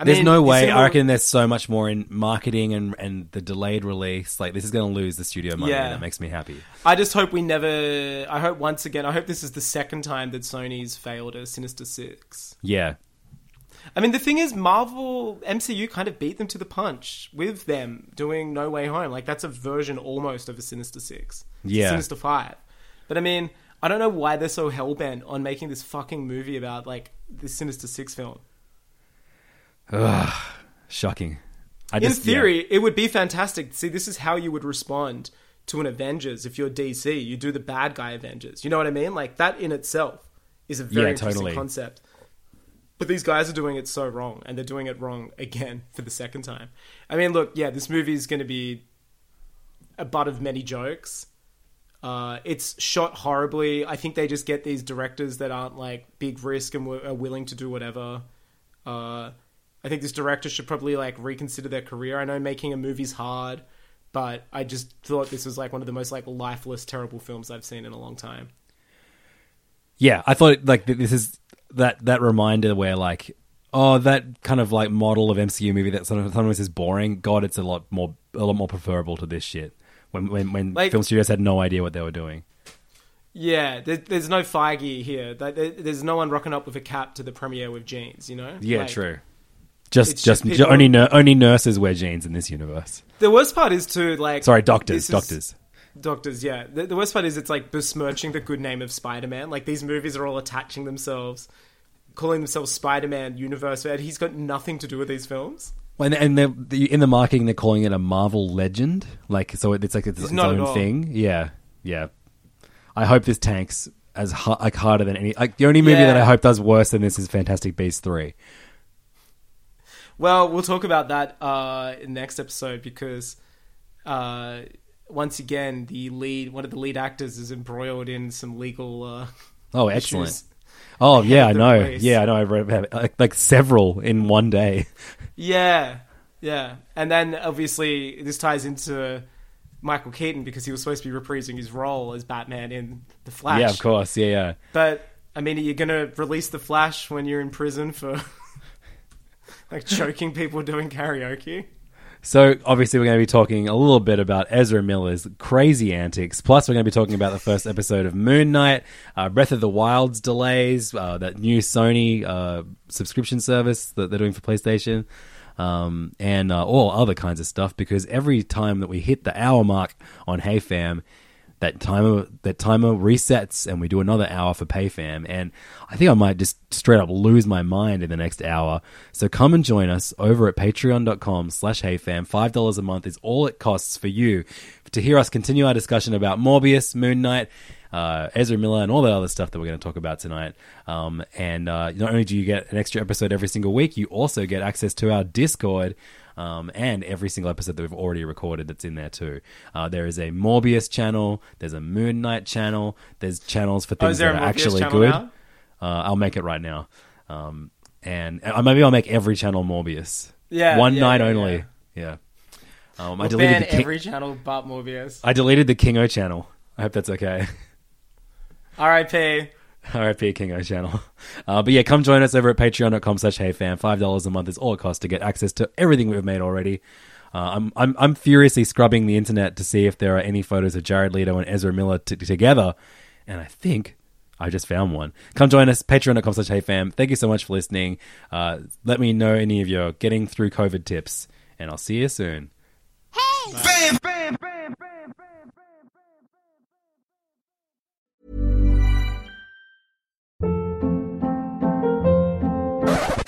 I There's mean, no way. I reckon there's so much more in marketing and and the delayed release. Like this is going to lose the studio money. Yeah. and that makes me happy. I just hope we never. I hope once again. I hope this is the second time that Sony's failed a Sinister Six. Yeah. I mean, the thing is, Marvel MCU kind of beat them to the punch with them doing No Way Home. Like that's a version almost of a Sinister Six. It's Yeah. Sinister Five. But I mean, I don't know why they're so hell bent on making this fucking movie about like this Sinister Six film. Ugh, Shocking. I In just, yeah. theory, it would be fantastic. See, this is how you would respond to an Avengers if you're DC. You do the bad guy Avengers. You know what I mean? Like that in itself is a very Yeah, interesting totally. concept. But these guys are doing it so wrong, and they're doing it wrong again for the second time. I mean, look, yeah, this movie is going to be a butt of many jokes. Uh, it's shot horribly. I think they just get these directors that aren't like big risk and w- are willing to do whatever. Uh, I think this director should probably like reconsider their career. I know making a movie's hard, but I just thought this was like one of the most like lifeless, terrible films I've seen in a long time. Yeah, I thought like this is that that reminder where like oh that kind of like model of MCU movie that sometimes is boring. God, it's a lot more a lot more preferable to this shit when when when Like- film studios had no idea what they were doing. Yeah, there, there's no Feige here. There- There's no one rocking up with a cap to the premiere with jeans. You know? Yeah, Like, true. Just just, just only nur- only nurses wear jeans in this universe. The worst part is too like Sorry, doctors, is- doctors. Doctors, yeah. The, the worst part is it's like besmirching the good name of Spider-Man. Like these movies are all attaching themselves, calling themselves Spider-Man universe, and he's got nothing to do with these films. And, and they're, the, in the marketing, they're calling it a Marvel legend. Like, so it's like it's, It's its not at own all. thing. Yeah, yeah. I hope this tanks as ha- like harder than any. Like the only movie Yeah. that I hope does worse than this is Fantastic Beasts three. Well, we'll talk about that uh, in next episode because uh, once again, the lead, one of the lead actors, is embroiled in some legal. Uh, Oh, issues. Oh yeah, I know. release. Yeah, I know. I read about like, like several in one day. Yeah, yeah, and then obviously this ties into Michael Keaton because he was supposed to be reprising his role as Batman in The Flash. Yeah, of course. Yeah, yeah. But I mean, are you gonna release The Flash when you're in prison for like choking people doing karaoke? So obviously we're going to be talking a little bit about Ezra Miller's crazy antics. Plus we're going to be talking about the first episode of Moon Knight, uh, Breath of the Wild's delays, uh, that new Sony uh, subscription service that they're doing for PlayStation, um, and uh, all other kinds of stuff. Because every time that we hit the hour mark on Hey Fam, that timer that timer resets and we do another hour for PayFam. And I think I might just straight up lose my mind in the next hour. So come and join us over at patreon.com slash HeyFam. $5 a month is all it costs for you to hear us continue our discussion about Morbius, Moon Knight, uh, Ezra Miller, and all that other stuff that we're going to talk about tonight. Um, and uh, not only do you get an extra episode every single week, you also get access to our Discord um, and every single episode that we've already recorded that's in there too. Uh, there is a Morbius channel, there's a Moon Knight channel, there's channels for Oh, things there that are Morbius actually good. Uh, I'll make it right now. Um, and uh, maybe I'll make every channel Morbius. Yeah, one yeah, night yeah, only. Yeah. Um, I We'll deleted ban the King- every channel but Morbius. I deleted the Kingo channel. I hope that's okay. R.I.P. RIP Kingo channel. Uh, but yeah, come join us over at patreon.com slash heyfam. $5 a month is all it costs to get access to everything we've made already. Uh, I'm, I'm, I'm furiously scrubbing the internet to see if there are any photos of Jared Leto and Ezra Miller t- together. And I think I just found one. Come join us, patreon.com slash heyfam. Thank you so much for listening. Uh, let me know any of your getting through COVID tips, and I'll see you soon.